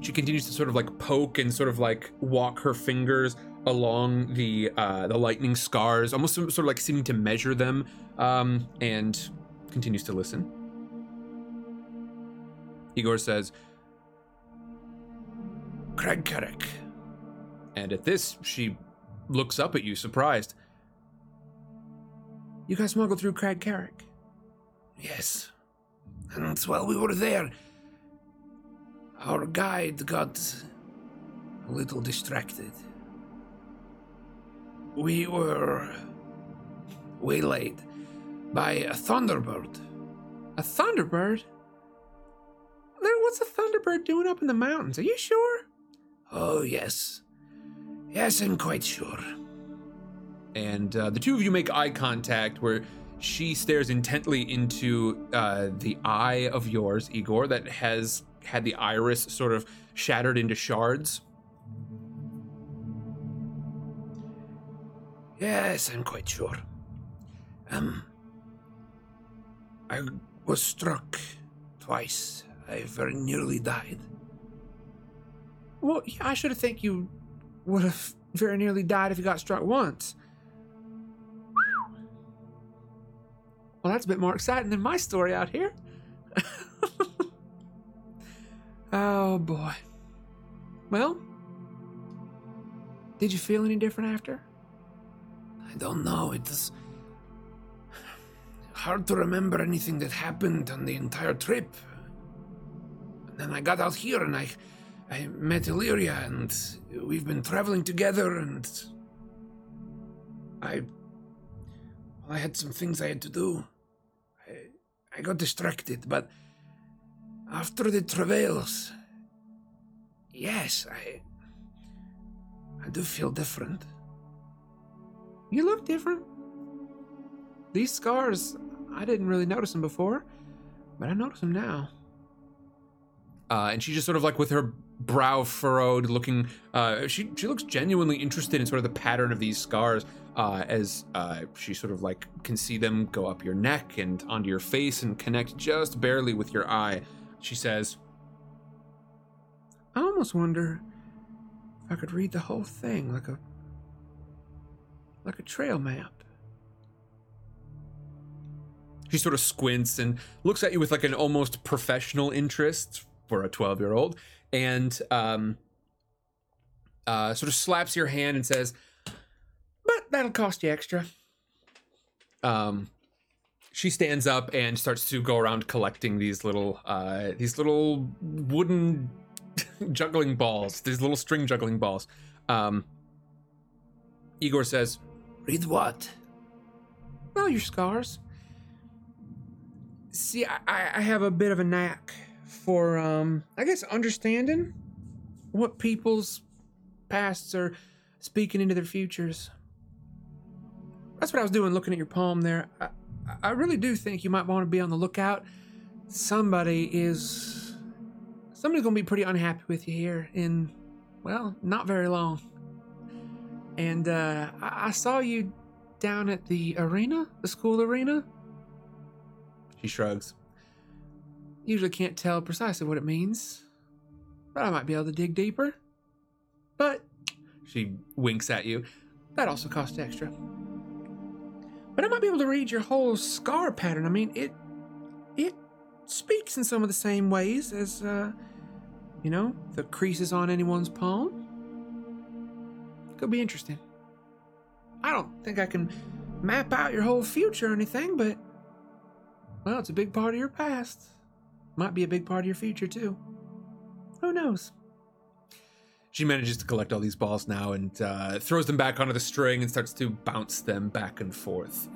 she continues to sort of like poke and sort of like walk her fingers along the uh, the lightning scars, almost sort of like seeming to measure them, um, and continues to listen. Igor says, Crag Carrick. and at this she looks up at you, surprised. You guys smuggled through Crag Carrick. Yes. And while we were there, our guide got a little distracted. We were waylaid by a thunderbird. A Thunderbird? There, what's a Thunderbird doing up in the mountains? Are you sure? Oh, yes. Yes, I'm quite sure. and uh, the two of you make eye contact where she stares intently into uh, the eye of yours, Igor, that has had the iris sort of shattered into shards. Yes, I'm quite sure. Um, I was struck twice. I very nearly died. Well, I should have think you would have very nearly died if he got struck once. Well, that's a bit more exciting than my story out here. <laughs> oh boy. Well, did you feel any different after? I don't know. It's hard to remember anything that happened on the entire trip. And then I got out here and I, I met Illyria and we've been traveling together and I, well, I had some things I had to do. I, I got distracted, but after the travails, yes, I, I do feel different. You look different. These scars, I didn't really notice them before, but I notice them now. Uh, and she just sort of like with her brow furrowed, looking. Uh, she she looks genuinely interested in sort of the pattern of these scars. Uh, as uh, she sort of like can see them go up your neck and onto your face and connect just barely with your eye. She says, I almost wonder if I could read the whole thing like a like a trail map. She sort of squints and looks at you with like an almost professional interest for a 12 year old and um, uh, sort of slaps your hand and says, But that'll cost you extra. Um, she stands up and starts to go around collecting these little uh, these little wooden <laughs> juggling balls, these little string juggling balls. Um, Igor says, Read what? Well, your scars. See, I, I have a bit of a knack for, um, I guess, understanding what people's pasts are speaking into their futures. That's what I was doing looking at your palm there. I, I really do think you might want to be on the lookout. Somebody is. Somebody's going to be pretty unhappy with you here in, well, not very long. And uh, I, I saw you down at the arena, the school arena. She shrugs. Usually can't tell precisely what it means, but I might be able to dig deeper. But She winks at you. that also costs extra. But I might be able to read your whole scar pattern. I mean, it it speaks in some of the same ways as uh you know, the creases on anyone's palm. Could be interesting. I don't think I can map out your whole future or anything, but well, it's a big part of your past. Might be a big part of your future too. Who knows? She manages to collect all these balls now and uh, throws them back onto the string and starts to bounce them back and forth.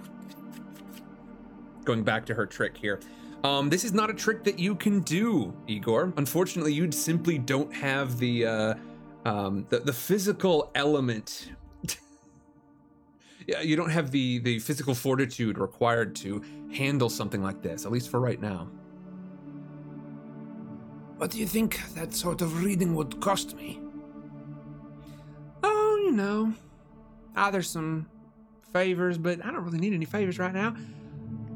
Going back to her trick here. Um, this is not a trick that you can do, Igor. Unfortunately, you simply don't have the uh, um, the, the physical element. <laughs> yeah, you don't have the the physical fortitude required to handle something like this, at least for right now. What do you think that sort of reading would cost me? Oh, you know, either some favors, but I don't really need any favors right now.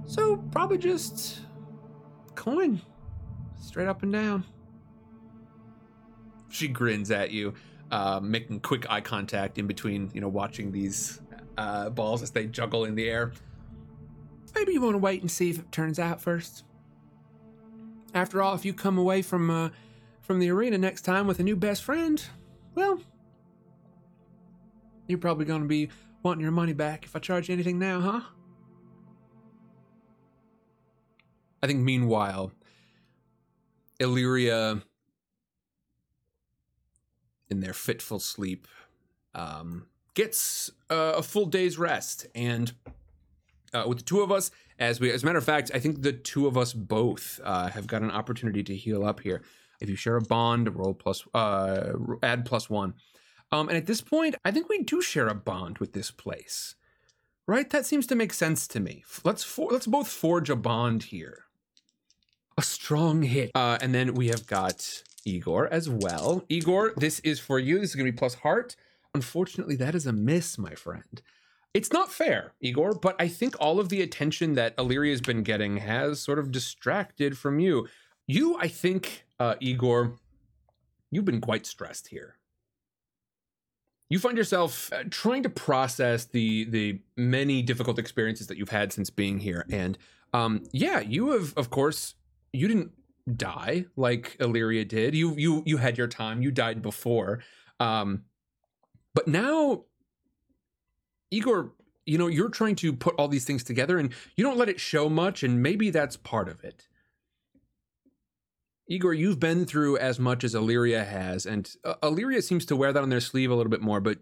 So probably just coin, straight up and down. she grins at you, uh, making quick eye contact in between, you know, watching these uh, balls as they juggle in the air. Maybe you want to wait and see if it turns out first. After all, if you come away from uh, from the arena next time with a new best friend, well, you're probably going to be wanting your money back if I charge you anything now, huh? I think meanwhile, Illyria, in their fitful sleep, um, gets uh, a full day's rest. And uh, with the two of us, as we, as a matter of fact, I think the two of us both uh, have got an opportunity to heal up here. If you share a bond, roll plus, uh, add plus one. Um, and at this point, I think we do share a bond with this place, right? That seems to make sense to me. Let's for- let's both forge a bond here. A strong hit. Uh, and then we have got Igor as well. Igor, this is for you. This is going to be plus heart. Unfortunately, that is a miss, my friend. It's not fair, Igor, but I think all of the attention that Illyria's been getting has sort of distracted from you. You, I think, uh, Igor, you've been quite stressed here. You find yourself uh, trying to process the the many difficult experiences that you've had since being here, and um, yeah, you have, of course, you didn't die like Illyria did. You you you had your time. You died before, um, but now, Igor, you know you're trying to put all these things together, and you don't let it show much, and maybe that's part of it. Igor, you've been through as much as Illyria has, and uh, Illyria seems to wear that on their sleeve a little bit more, but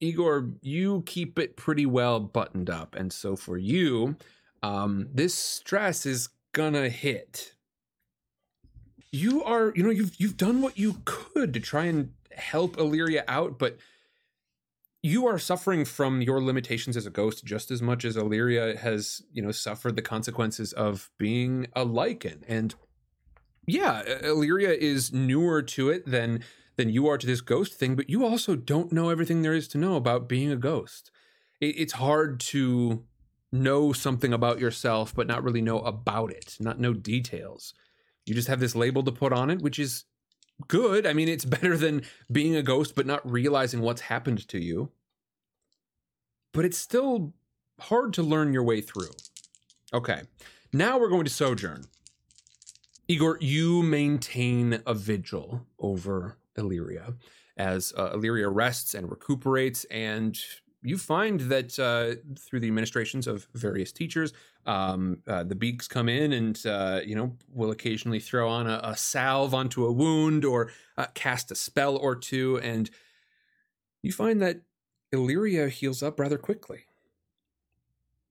Igor, you keep it pretty well buttoned up. And so for you, um, this stress is gonna hit. You are, you know, you've you've done what you could to try and help Illyria out, but you are suffering from your limitations as a ghost just as much as Illyria has, you know, suffered the consequences of being a Lycan. And yeah, Illyria is newer to it than than you are to this ghost thing, but you also don't know everything there is to know about being a ghost. It, it's hard to know something about yourself, but not really know about it, not know details. You just have this label to put on it, which is good. I mean, it's <laughs> better than being a ghost but not realizing what's happened to you. But it's still hard to learn your way through. Okay, now we're going to Sojourn. Igor, you maintain a vigil over Illyria as uh, Illyria rests and recuperates, and you find that uh, through the administrations of various teachers, um, uh, the beaks come in and uh, you know will occasionally throw on a, a salve onto a wound or uh, cast a spell or two, and you find that Illyria heals up rather quickly.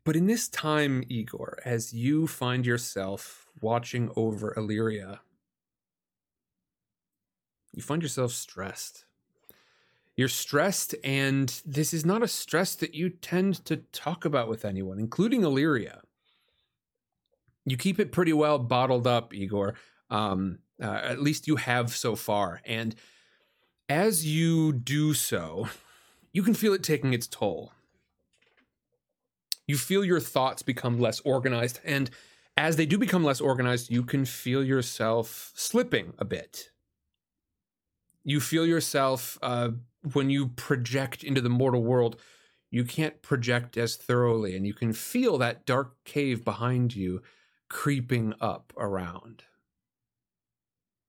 But in this time, Igor, as you find yourself watching over Illyria, you find yourself stressed. You're stressed, and this is not a stress that you tend to talk about with anyone, including Illyria. You keep it pretty well bottled up, Igor. Um, uh, at least you have so far. And as you do so, you can feel it taking its toll. You feel your thoughts become less organized, and as they do become less organized, you can feel yourself slipping a bit. You feel yourself uh, when you project into the mortal world, you can't project as thoroughly, and you can feel that dark cave behind you creeping up around.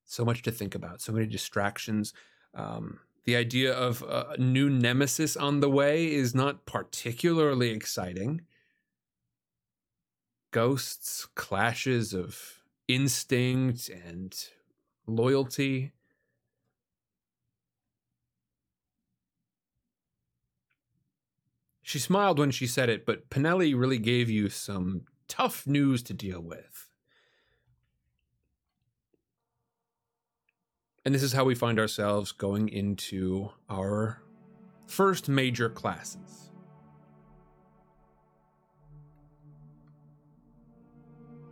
So much to think about, so many distractions. Um, the idea of a new nemesis on the way is not particularly exciting. Ghosts, clashes of instinct and loyalty. She smiled when she said it, but Pinelli really gave you some tough news to deal with. And this is how we find ourselves going into our first major classes.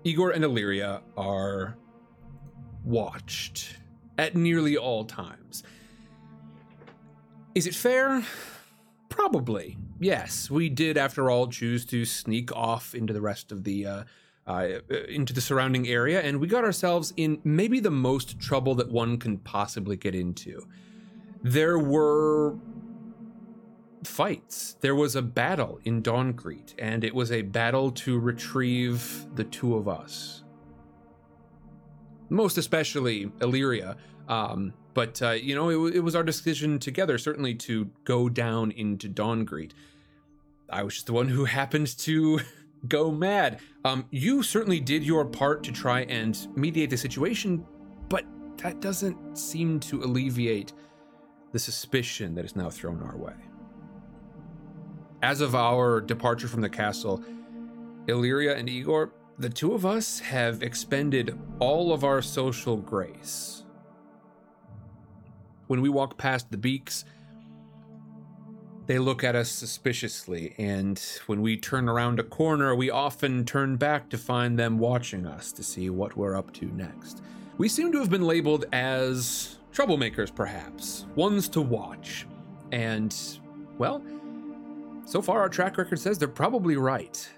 Igor and Illyria are watched at nearly all times. Is it fair? Probably. Yes, we did, after all, choose to sneak off into the rest of the uh, uh, into the surrounding area, and we got ourselves in maybe the most trouble that one can possibly get into. There were fights. There was a battle in Dawncrete, and it was a battle to retrieve the two of us. Most especially Illyria. Um, but, uh, you know, it, it, was our decision together, certainly, to go down into Dawncrete. I was just the one who happened to <laughs> go mad. Um, you certainly did your part to try and mediate the situation, but that doesn't seem to alleviate the suspicion that is now thrown our way. As of our departure from the castle, Illyria and Igor, the two of us have expended all of our social grace. When we walk past the beaks, they look at us suspiciously, and when we turn around a corner, we often turn back to find them watching us to see what we're up to next. We seem to have been labeled as troublemakers, perhaps, ones to watch. And, well, so far our track record says they're probably right.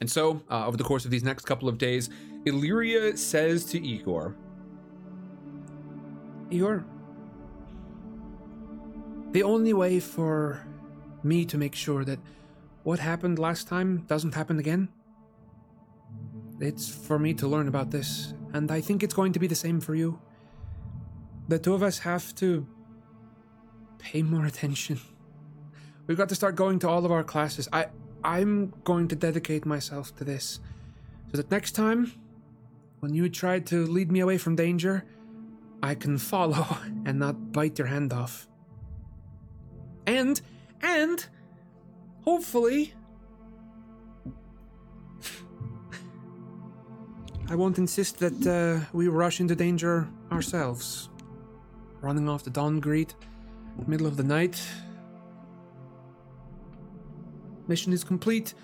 And so, uh, over the course of these next couple of days, Illyria says to Igor, Igor, the only way for me to make sure that what happened last time doesn't happen again, it's for me to learn about this, and I think it's going to be the same for you. The two of us have to pay more <laughs> attention. We've got to start going to all of our classes. I I'm going to dedicate myself to this. So that next time when you try to lead me away from danger, I can follow <laughs> and not bite your hand off. And, and, hopefully, I won't insist that uh, we rush into danger ourselves. running off the Dawncrete, middle of the night. Mission is complete.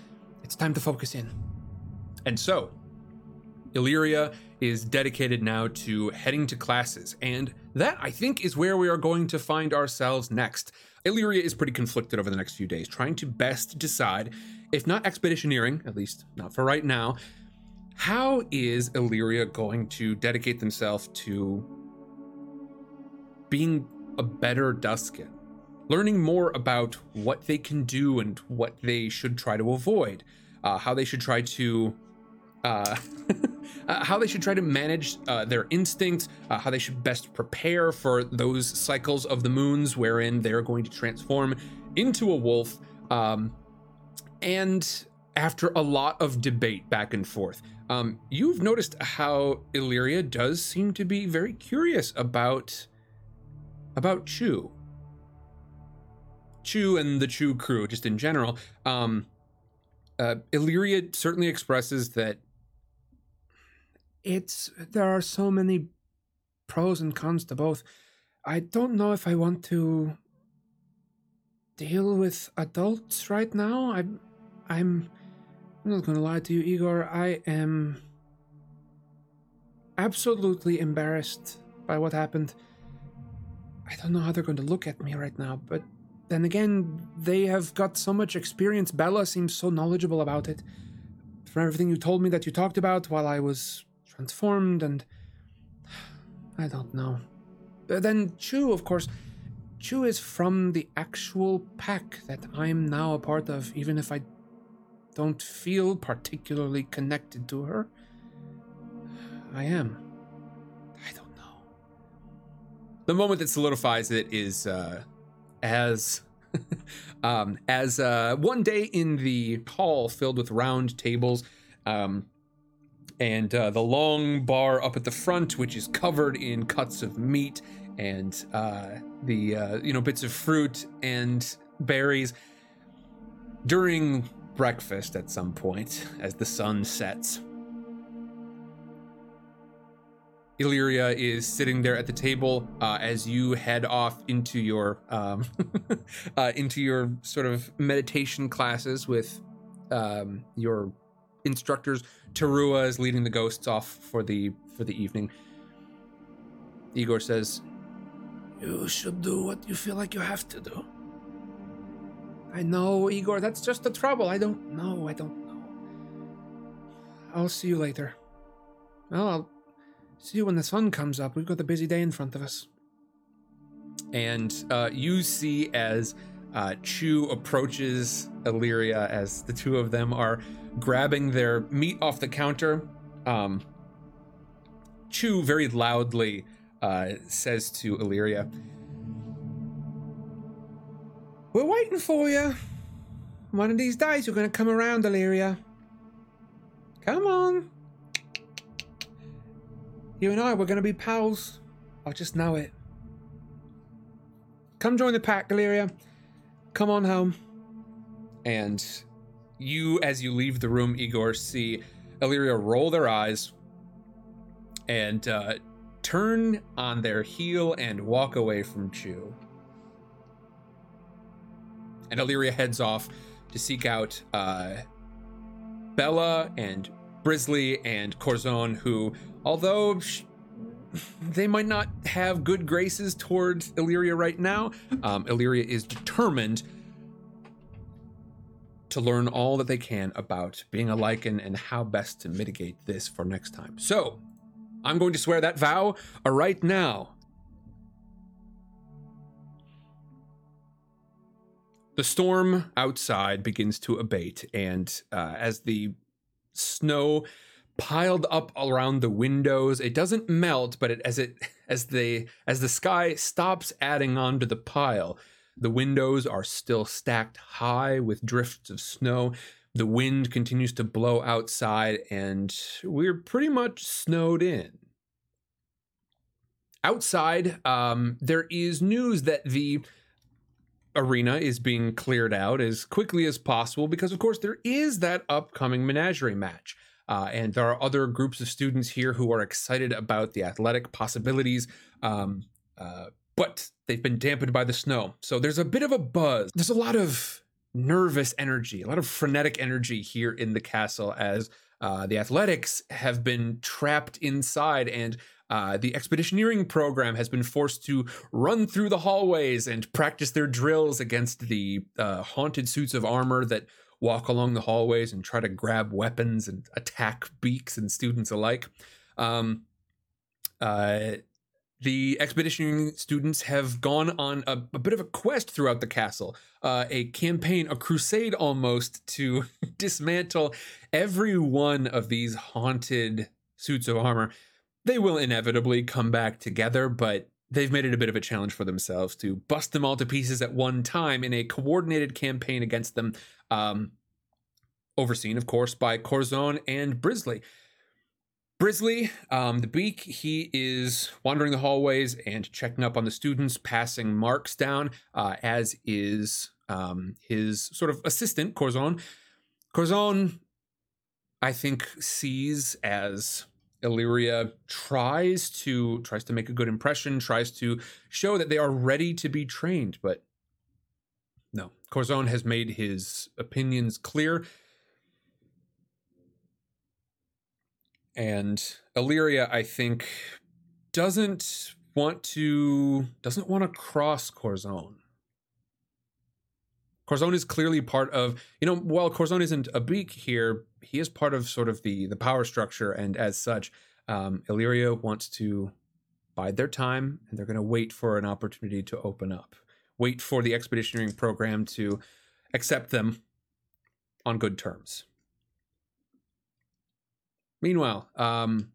It's time to focus in. And so, Illyria is dedicated now to heading to classes, and that I think is where we are going to find ourselves next. Illyria is pretty conflicted over the next few days, trying to best decide, if not expeditioneering, at least not for right now, how is Illyria going to dedicate themselves to being a better Duskin? Learning more about what they can do and what they should try to avoid, uh, how they should try to uh, <laughs> uh, how they should try to manage uh, their instincts, uh, how they should best prepare for those cycles of the moons wherein they're going to transform into a wolf. Um, and after a lot of debate back and forth, um, you've noticed how Illyria does seem to be very curious about about Chu. Chu and the Chu crew, just in general. Um, uh, Illyria certainly expresses that it's there are so many pros and cons to both. I don't know if I want to deal with adults right now. I'm I'm I'm not gonna lie to you, Igor. I am absolutely embarrassed by what happened. I don't know how they're going to look at me right now, but then again, they have got so much experience. Bella seems so knowledgeable about it. From everything you told me that you talked about while I was transformed and <sighs> I don't know. Then Chu, of course, Chu is from the actual pack that I'm now a part of, even if I don't feel particularly connected to her. I am. I don't know. The moment that solidifies it is uh, as <laughs> um, as uh, one day in the hall filled with round tables. Um, and uh, the long bar up at the front, which is covered in cuts of meat and uh, the uh, you know bits of fruit and berries. During breakfast, at some point, as the sun sets, Illyria is sitting there at the table uh, as you head off into your um, <laughs> uh, into your sort of meditation classes with um, your instructors. Tarua is leading the ghosts off for the for the evening. Igor says, You should do what you feel like you have to do. I know, Igor, that's just the trouble. I don't know. I don't know. I'll see you later. Well, I'll see you when the sun comes up. We've got a busy day in front of us. and uh, you see as uh, Chu approaches Illyria as the two of them are grabbing their meat off the counter. Um, Chu very loudly uh, says to Illyria, We're waiting for you. One of these days, you're going to come around, Illyria. Come on. You and I, we're going to be pals. I just know it. Come join the pack, Illyria. Come on home. and you, as you leave the room, Igor, see Illyria roll their eyes and uh, turn on their heel and walk away from Chu. And Illyria heads off to seek out uh, Bella and Brisley and Corzon, who, although sh- they might not have good graces towards Illyria right now, um, Illyria is determined to learn all that they can about being a Lycan and how best to mitigate this for next time. So, I'm going to swear that vow right now. The storm outside begins to abate, and uh, as the snow piled up around the windows, it doesn't melt, but it, as it <laughs> as the as the sky stops adding on to the pile, the windows are still stacked high with drifts of snow. The wind continues to blow outside, and we're pretty much snowed in. Outside, um, there is news that the arena is being cleared out as quickly as possible because, of course, there is that upcoming menagerie match. Uh, and there are other groups of students here who are excited about the athletic possibilities. Um, uh, but they've been dampened by the snow. So there's a bit of a buzz. There's a lot of nervous energy, a lot of frenetic energy here in the castle as uh, the athletics have been trapped inside and uh, the expeditioneering program has been forced to run through the hallways and practice their drills against the uh, haunted suits of armor that walk along the hallways and try to grab weapons and attack beaks and students alike. Um, uh, the expeditioning students have gone on a, a, bit of a quest throughout the castle, uh, a campaign, a crusade almost, to <laughs> dismantle every one of these haunted suits of armor. They will inevitably come back together, but they've made it a bit of a challenge for themselves to bust them all to pieces at one time in a coordinated campaign against them, um, overseen, of course, by Corzon and Brisley. Brisley, um, the beak, he is wandering the hallways and checking up on the students, passing marks down, uh, as is um, his sort of assistant, Corzon. Corzon, I think, sees as Illyria tries to tries to make a good impression, tries to show that they are ready to be trained, but no, Corzon has made his opinions clear and Illyria, I think, doesn't want to doesn't want to cross Corzon. Corzon is clearly part of, you know, while Corzon isn't a beak here, he is part of sort of the the power structure, and as such, um, Illyria wants to bide their time, and they're going to wait for an opportunity to open up, wait for the expeditionary program to accept them on good terms. Meanwhile, um,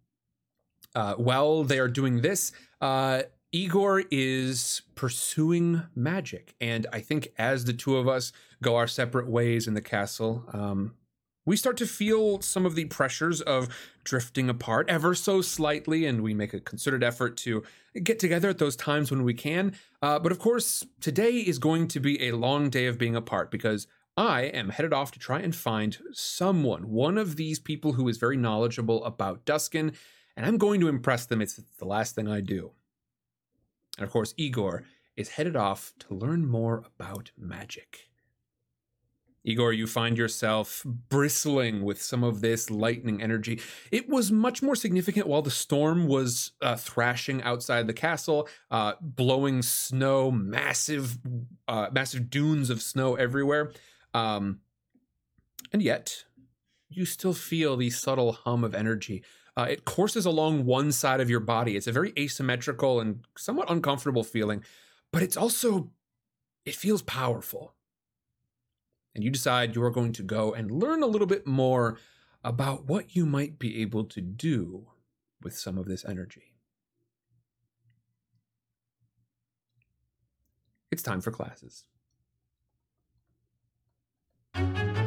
uh, while they are doing this, uh, Igor is pursuing magic. And I think as the two of us go our separate ways in the castle, um, we start to feel some of the pressures of drifting apart ever so slightly. And we make a concerted effort to get together at those times when we can. Uh, but of course, today is going to be a long day of being apart because I am headed off to try and find someone, one of these people who is very knowledgeable about Duskin, and I'm going to impress them. It's the last thing I do. And of course, Igor is headed off to learn more about magic. Igor, you find yourself bristling with some of this lightning energy. It was much more significant while the storm was uh, thrashing outside the castle, uh, blowing snow, massive, uh, massive dunes of snow everywhere. Um, and yet, you still feel the subtle hum of energy. Uh, it courses along one side of your body. It's a very asymmetrical and somewhat uncomfortable feeling, but it's also, it feels powerful. And you decide you are going to go and learn a little bit more about what you might be able to do with some of this energy. It's time for classes. Folks,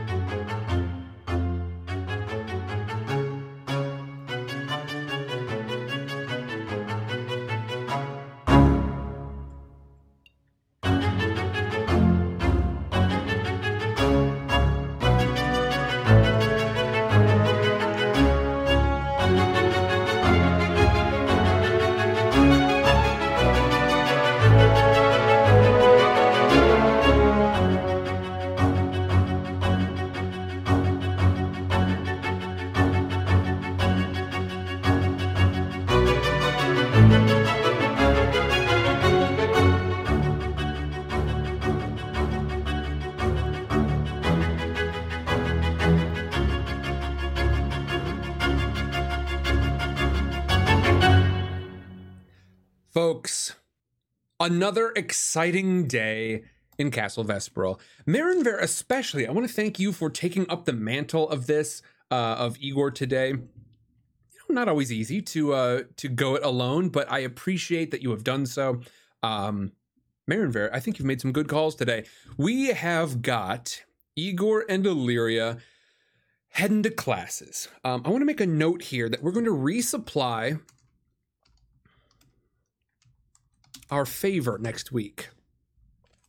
another exciting day in Castle Vesperale. Marinver, especially, I want to thank you for taking up the mantle of this, uh, of Igor today. You know, not always easy to uh, to go it alone, but I appreciate that you have done so. Um, Marinver, I think you've made some good calls today. We have got Igor and Illyria heading to classes. Um, I want to make a note here that we're going to resupply our favor next week.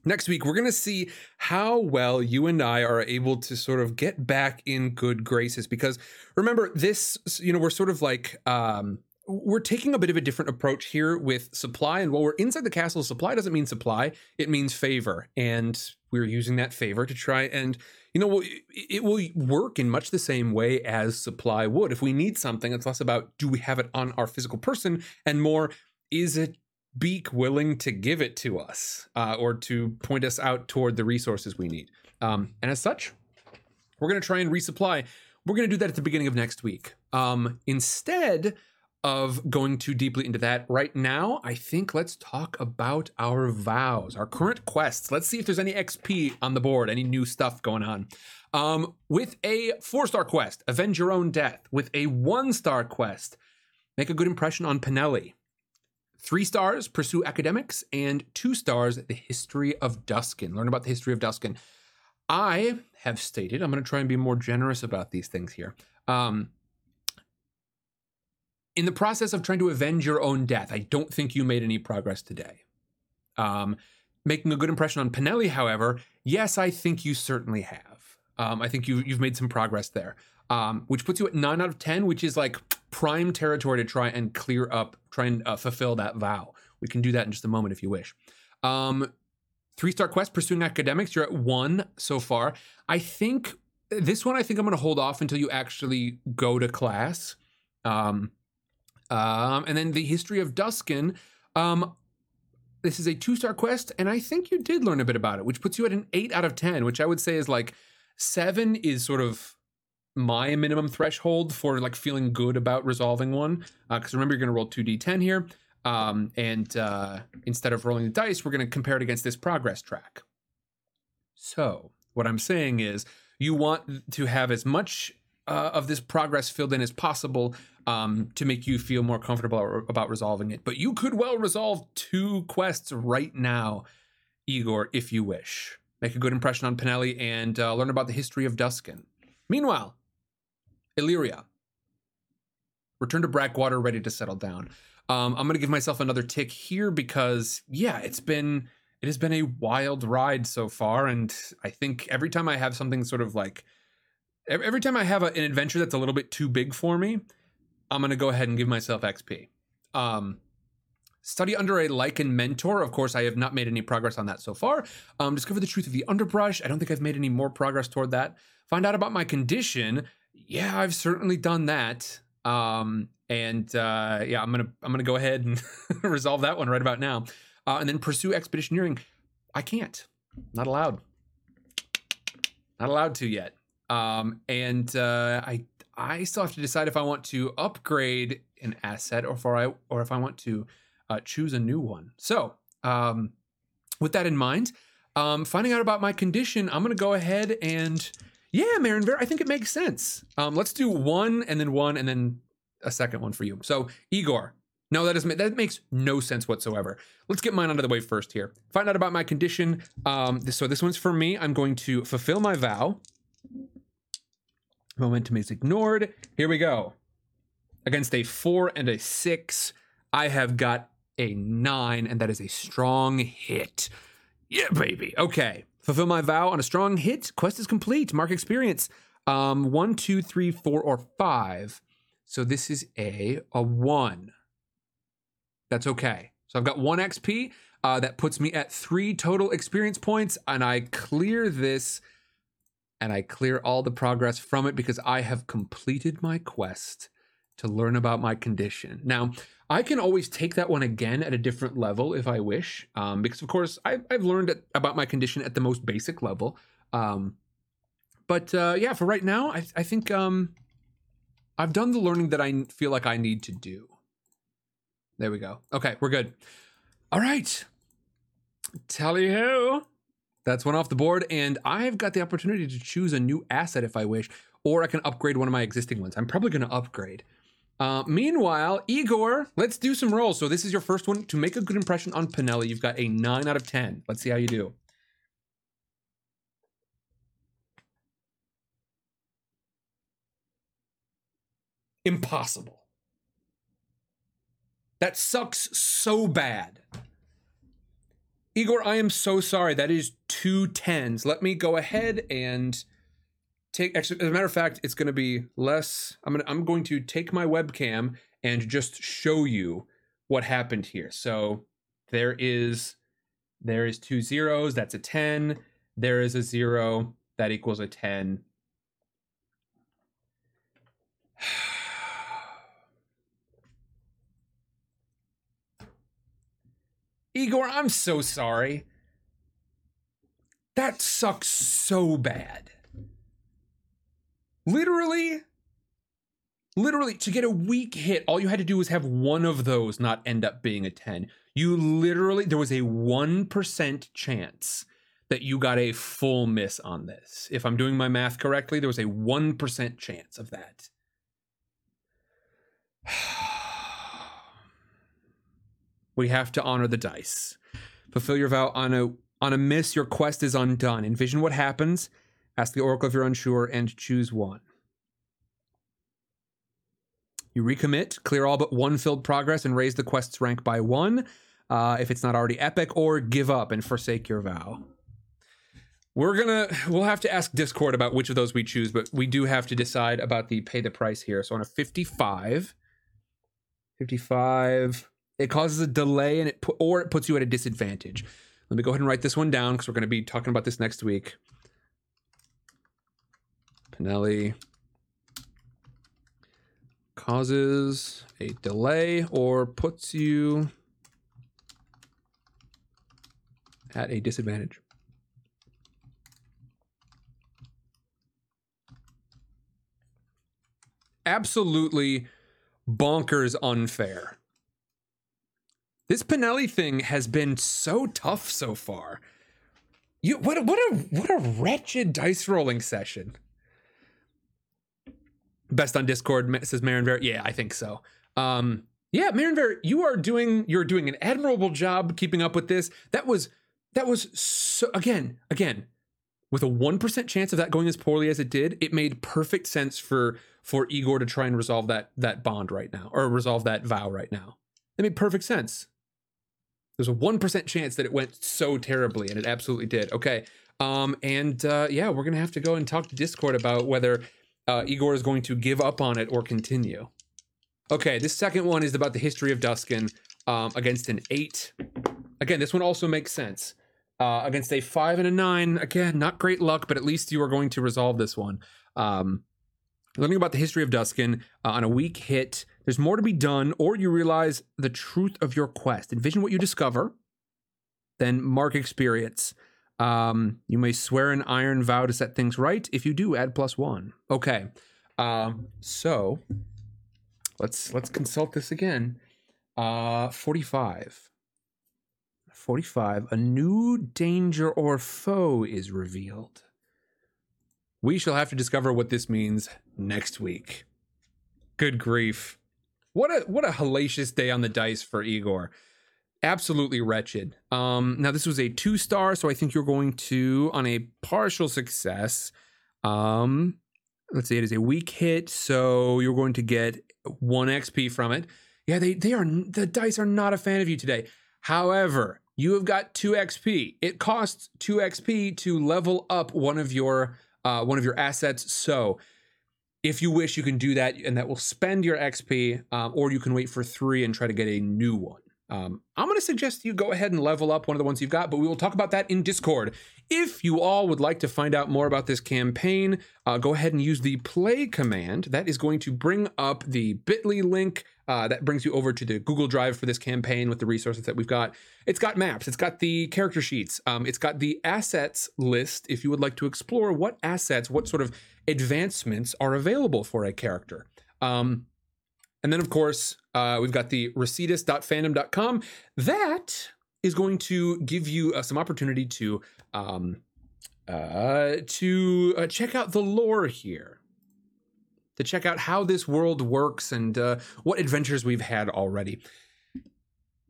Next week, we're going to see how well you and I are able to sort of get back in good graces. Because remember, this, you know, we're sort of like, um, we're taking a bit of a different approach here with supply. And while we're inside the castle, supply doesn't mean supply, it means favor. And we're using that favor to try and, you know, it will work in much the same way as supply would. If we need something, it's less about do we have it on our physical person and more is it Beak willing to give it to us uh, or to point us out toward the resources we need. Um, and as such, we're going to try and resupply. We're going to do that at the beginning of next week. Um, instead, of going too deeply into that right now, I think let's talk about our vows, our current quests. Let's see if there's any XP on the board, any new stuff going on. Um, with a four star quest, avenge your own death. With a one star quest, make a good impression on Pinelli. Three stars, pursue academics, and two stars, the history of Duskin. Learn about the history of Duskin. I have stated, I'm going to try and be more generous about these things here. Um, in the process of trying to avenge your own death, I don't think you made any progress today. Um, making a good impression on Pinelli, however, yes, I think you certainly have. Um, I think you, you've made some progress there, um, which puts you at nine out of 10, which is like prime territory to try and clear up, try and uh, fulfill that vow. We can do that in just a moment if you wish. Um, three star quest, pursuing academics, you're at one so far. I think this one, I think I'm going to hold off until you actually go to class. Um, um, and then the history of Duskin. Um, this is a two star quest, and I think you did learn a bit about it, which puts you at an eight out of 10, which I would say is like seven is sort of my minimum threshold for like feeling good about resolving one. Because uh, remember, you're going to roll 2d10 here. Um, and uh, instead of rolling the dice, we're going to compare it against this progress track. So, what I'm saying is, you want to have as much uh, of this progress filled in as possible um, to make you feel more comfortable about resolving it. But you could well resolve two quests right now, Igor, if you wish. Make a good impression on Pinelli and uh, learn about the history of Duskin. Meanwhile, Illyria. Return to Brackwater, ready to settle down. Um, I'm going to give myself another tick here because, yeah, it's been it has been a wild ride so far, and I think every time I have something sort of like every time I have a, an adventure that's a little bit too big for me, I'm going to go ahead and give myself XP. Um, study under a Lycan mentor. Of course, I have not made any progress on that so far. Um, discover the truth of the underbrush. I don't think I've made any more progress toward that. Find out about my condition. Yeah, I've certainly done that. Um, and uh, yeah, I'm gonna I'm gonna go ahead and <laughs> resolve that one right about now. Uh, and then pursue expeditioneering. I can't. Not allowed. Not allowed to yet. Um, and uh, I I still have to decide if I want to upgrade an asset or if I or if I want to uh, choose a new one. So, um, with that in mind, um, finding out about my condition, I'm to go ahead and yeah, Marinver, I think it makes sense. Um, let's do one and then one and then a second one for you. So, Igor, no, that doesn't. That makes no sense whatsoever. Let's get mine out of the way first here. Find out about my condition. Um, so this one's for me. I'm going to fulfill my vow. Momentum is ignored. Here we go. Against a four and a six, I have got a nine, and that is a strong hit. Yeah, baby. Okay. Fulfill my vow on a strong hit. Quest is complete. Mark experience. Um, one, two, three, four, or five. So this is a a one. That's okay. So I've got one XP. Uh, that puts me at three total experience points, and I clear this and I clear all the progress from it because I have completed my quest to learn about my condition. Now, I can always take that one again at a different level if I wish, um, because of course I've, I've learned about my condition at the most basic level. Um, but uh, yeah, for right now, I, I think um, I've done the learning that I feel like I need to do. There we go. Okay, we're good. All right. Tally ho. That's one off the board, and I've got the opportunity to choose a new asset if I wish, or I can upgrade one of my existing ones. I'm probably going to upgrade. Uh, meanwhile, Igor, let's do some rolls. So this is your first one to make a good impression on Pinelli. You've got a nine out of ten. Let's see how you do. Impossible. That sucks so bad. Igor, I am so sorry. That is two tens. Let me go ahead and take actually as a matter of fact, it's gonna be less. I'm gonna I'm going to take my webcam and just show you what happened here. So there is there is two zeros, that's a 10. There is a zero, that equals a 10. <sighs> Igor, I'm so sorry. That sucks so bad. Literally, literally, to get a weak hit, all you had to do was have one of those not end up being a 10. You literally, there was a 1% chance that you got a full miss on this. If I'm doing my math correctly, there was a 1% chance of that. <sighs> we have to honor the dice. Fulfill your vow on a on a miss, your quest is undone. Envision what happens. Ask the oracle if you're unsure and choose one. You recommit, clear all but one filled progress, and raise the quest's rank by one uh, if it's not already epic, or give up and forsake your vow. We're gonna, we'll have to ask Discord about which of those we choose, but we do have to decide about the pay the price here. So on a 55, 55, it causes a delay and it put, or it puts you at a disadvantage. Let me go ahead and write this one down because we're to be talking about this next week. Pinelli causes a delay or puts you at a disadvantage. Absolutely bonkers unfair. This Pinelli thing has been so tough so far. You what what a what a wretched dice rolling session. Best on Discord says Marin Ver. Yeah, I think so. Um, yeah, Marin Ver, you are doing you're doing an admirable job keeping up with this. That was that was so again again with a one percent chance of that going as poorly as it did. It made perfect sense for for Igor to try and resolve that that bond right now or resolve that vow right now. It made perfect sense. There's a one percent chance that it went so terribly, and it absolutely did. Okay, um, and uh, yeah, we're gonna have to go and talk to Discord about whether uh, Igor is going to give up on it or continue. Okay, this second one is about the history of Duskin um, against an eight. Again, this one also makes sense. Uh, against a five and a nine, again, not great luck, but at least you are going to resolve this one. Um, learning about the history of Duskin uh, on a weak hit. There's more to be done, or you realize the truth of your quest. Envision what you discover, then mark experience. Um, you may swear an iron vow to set things right. If you do, add plus one. Okay. Um, so let's let's consult this again. Uh, 45. 45. A new danger or foe is revealed. We shall have to discover what this means next week. Good grief. What a what a hellacious day on the dice for Igor absolutely wretched. Um, now this was a two star, so I think you're going to on a partial success. Um, let's say it is a weak hit, so you're going to get one XP from it. Yeah, they they are the dice are not a fan of you today. However, you have got two XP. It costs two XP to level up one of your uh, one of your assets. So if you wish, you can do that, and that will spend your XP, um, or you can wait for three and try to get a new one. Um, I'm going to suggest you go ahead and level up one of the ones you've got, but we will talk about that in Discord. If you all would like to find out more about this campaign, uh, go ahead and use the play command. That is going to bring up the bit.ly link uh, that brings you over to the Google Drive for this campaign with the resources that we've got. It's got maps, it's got the character sheets, um, it's got the assets list if you would like to explore what assets, what sort of advancements are available for a character. Um, and then, of course, uh, we've got the recetus.fandom.com. That is going to give you uh, some opportunity to um, uh, to uh, check out the lore here, to check out how this world works and uh, what adventures we've had already.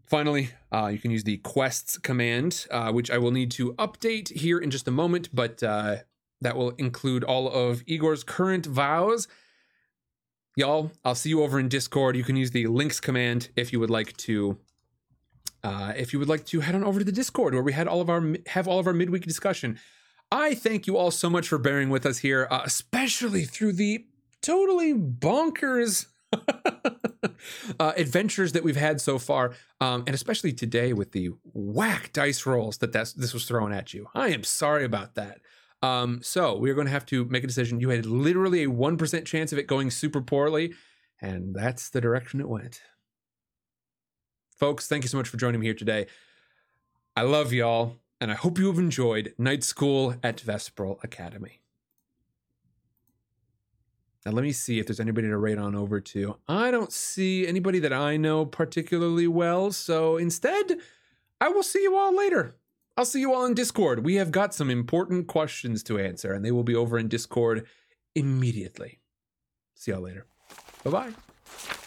Finally, uh, you can use the quests command, which I will need to update here in just a moment, but that will include all of Igor's current vows y'all i'll see you over in discord you can use the links command if you would like to uh, if you would like to head on over to the discord where we had all of our have all of our midweek discussion I thank you all so much for bearing with us here, uh, especially through the totally bonkers <laughs> uh, adventures that we've had so far, um, and especially today with the whack dice rolls that that's, this was thrown at you. I am sorry about that. Um, so we're going to have to make a decision. You had literally a 1% chance of it going super poorly, and that's the direction it went. Folks, thank you so much for joining me here today. I love y'all, and I hope you have enjoyed Night School at Vesperale Academy. Now, let me see if there's anybody to rate on over to. I don't see anybody that I know particularly well, so instead, I will see you all later. I'll see you all in Discord. We have got some important questions to answer, and they will be over in Discord immediately. See y'all later. Bye bye.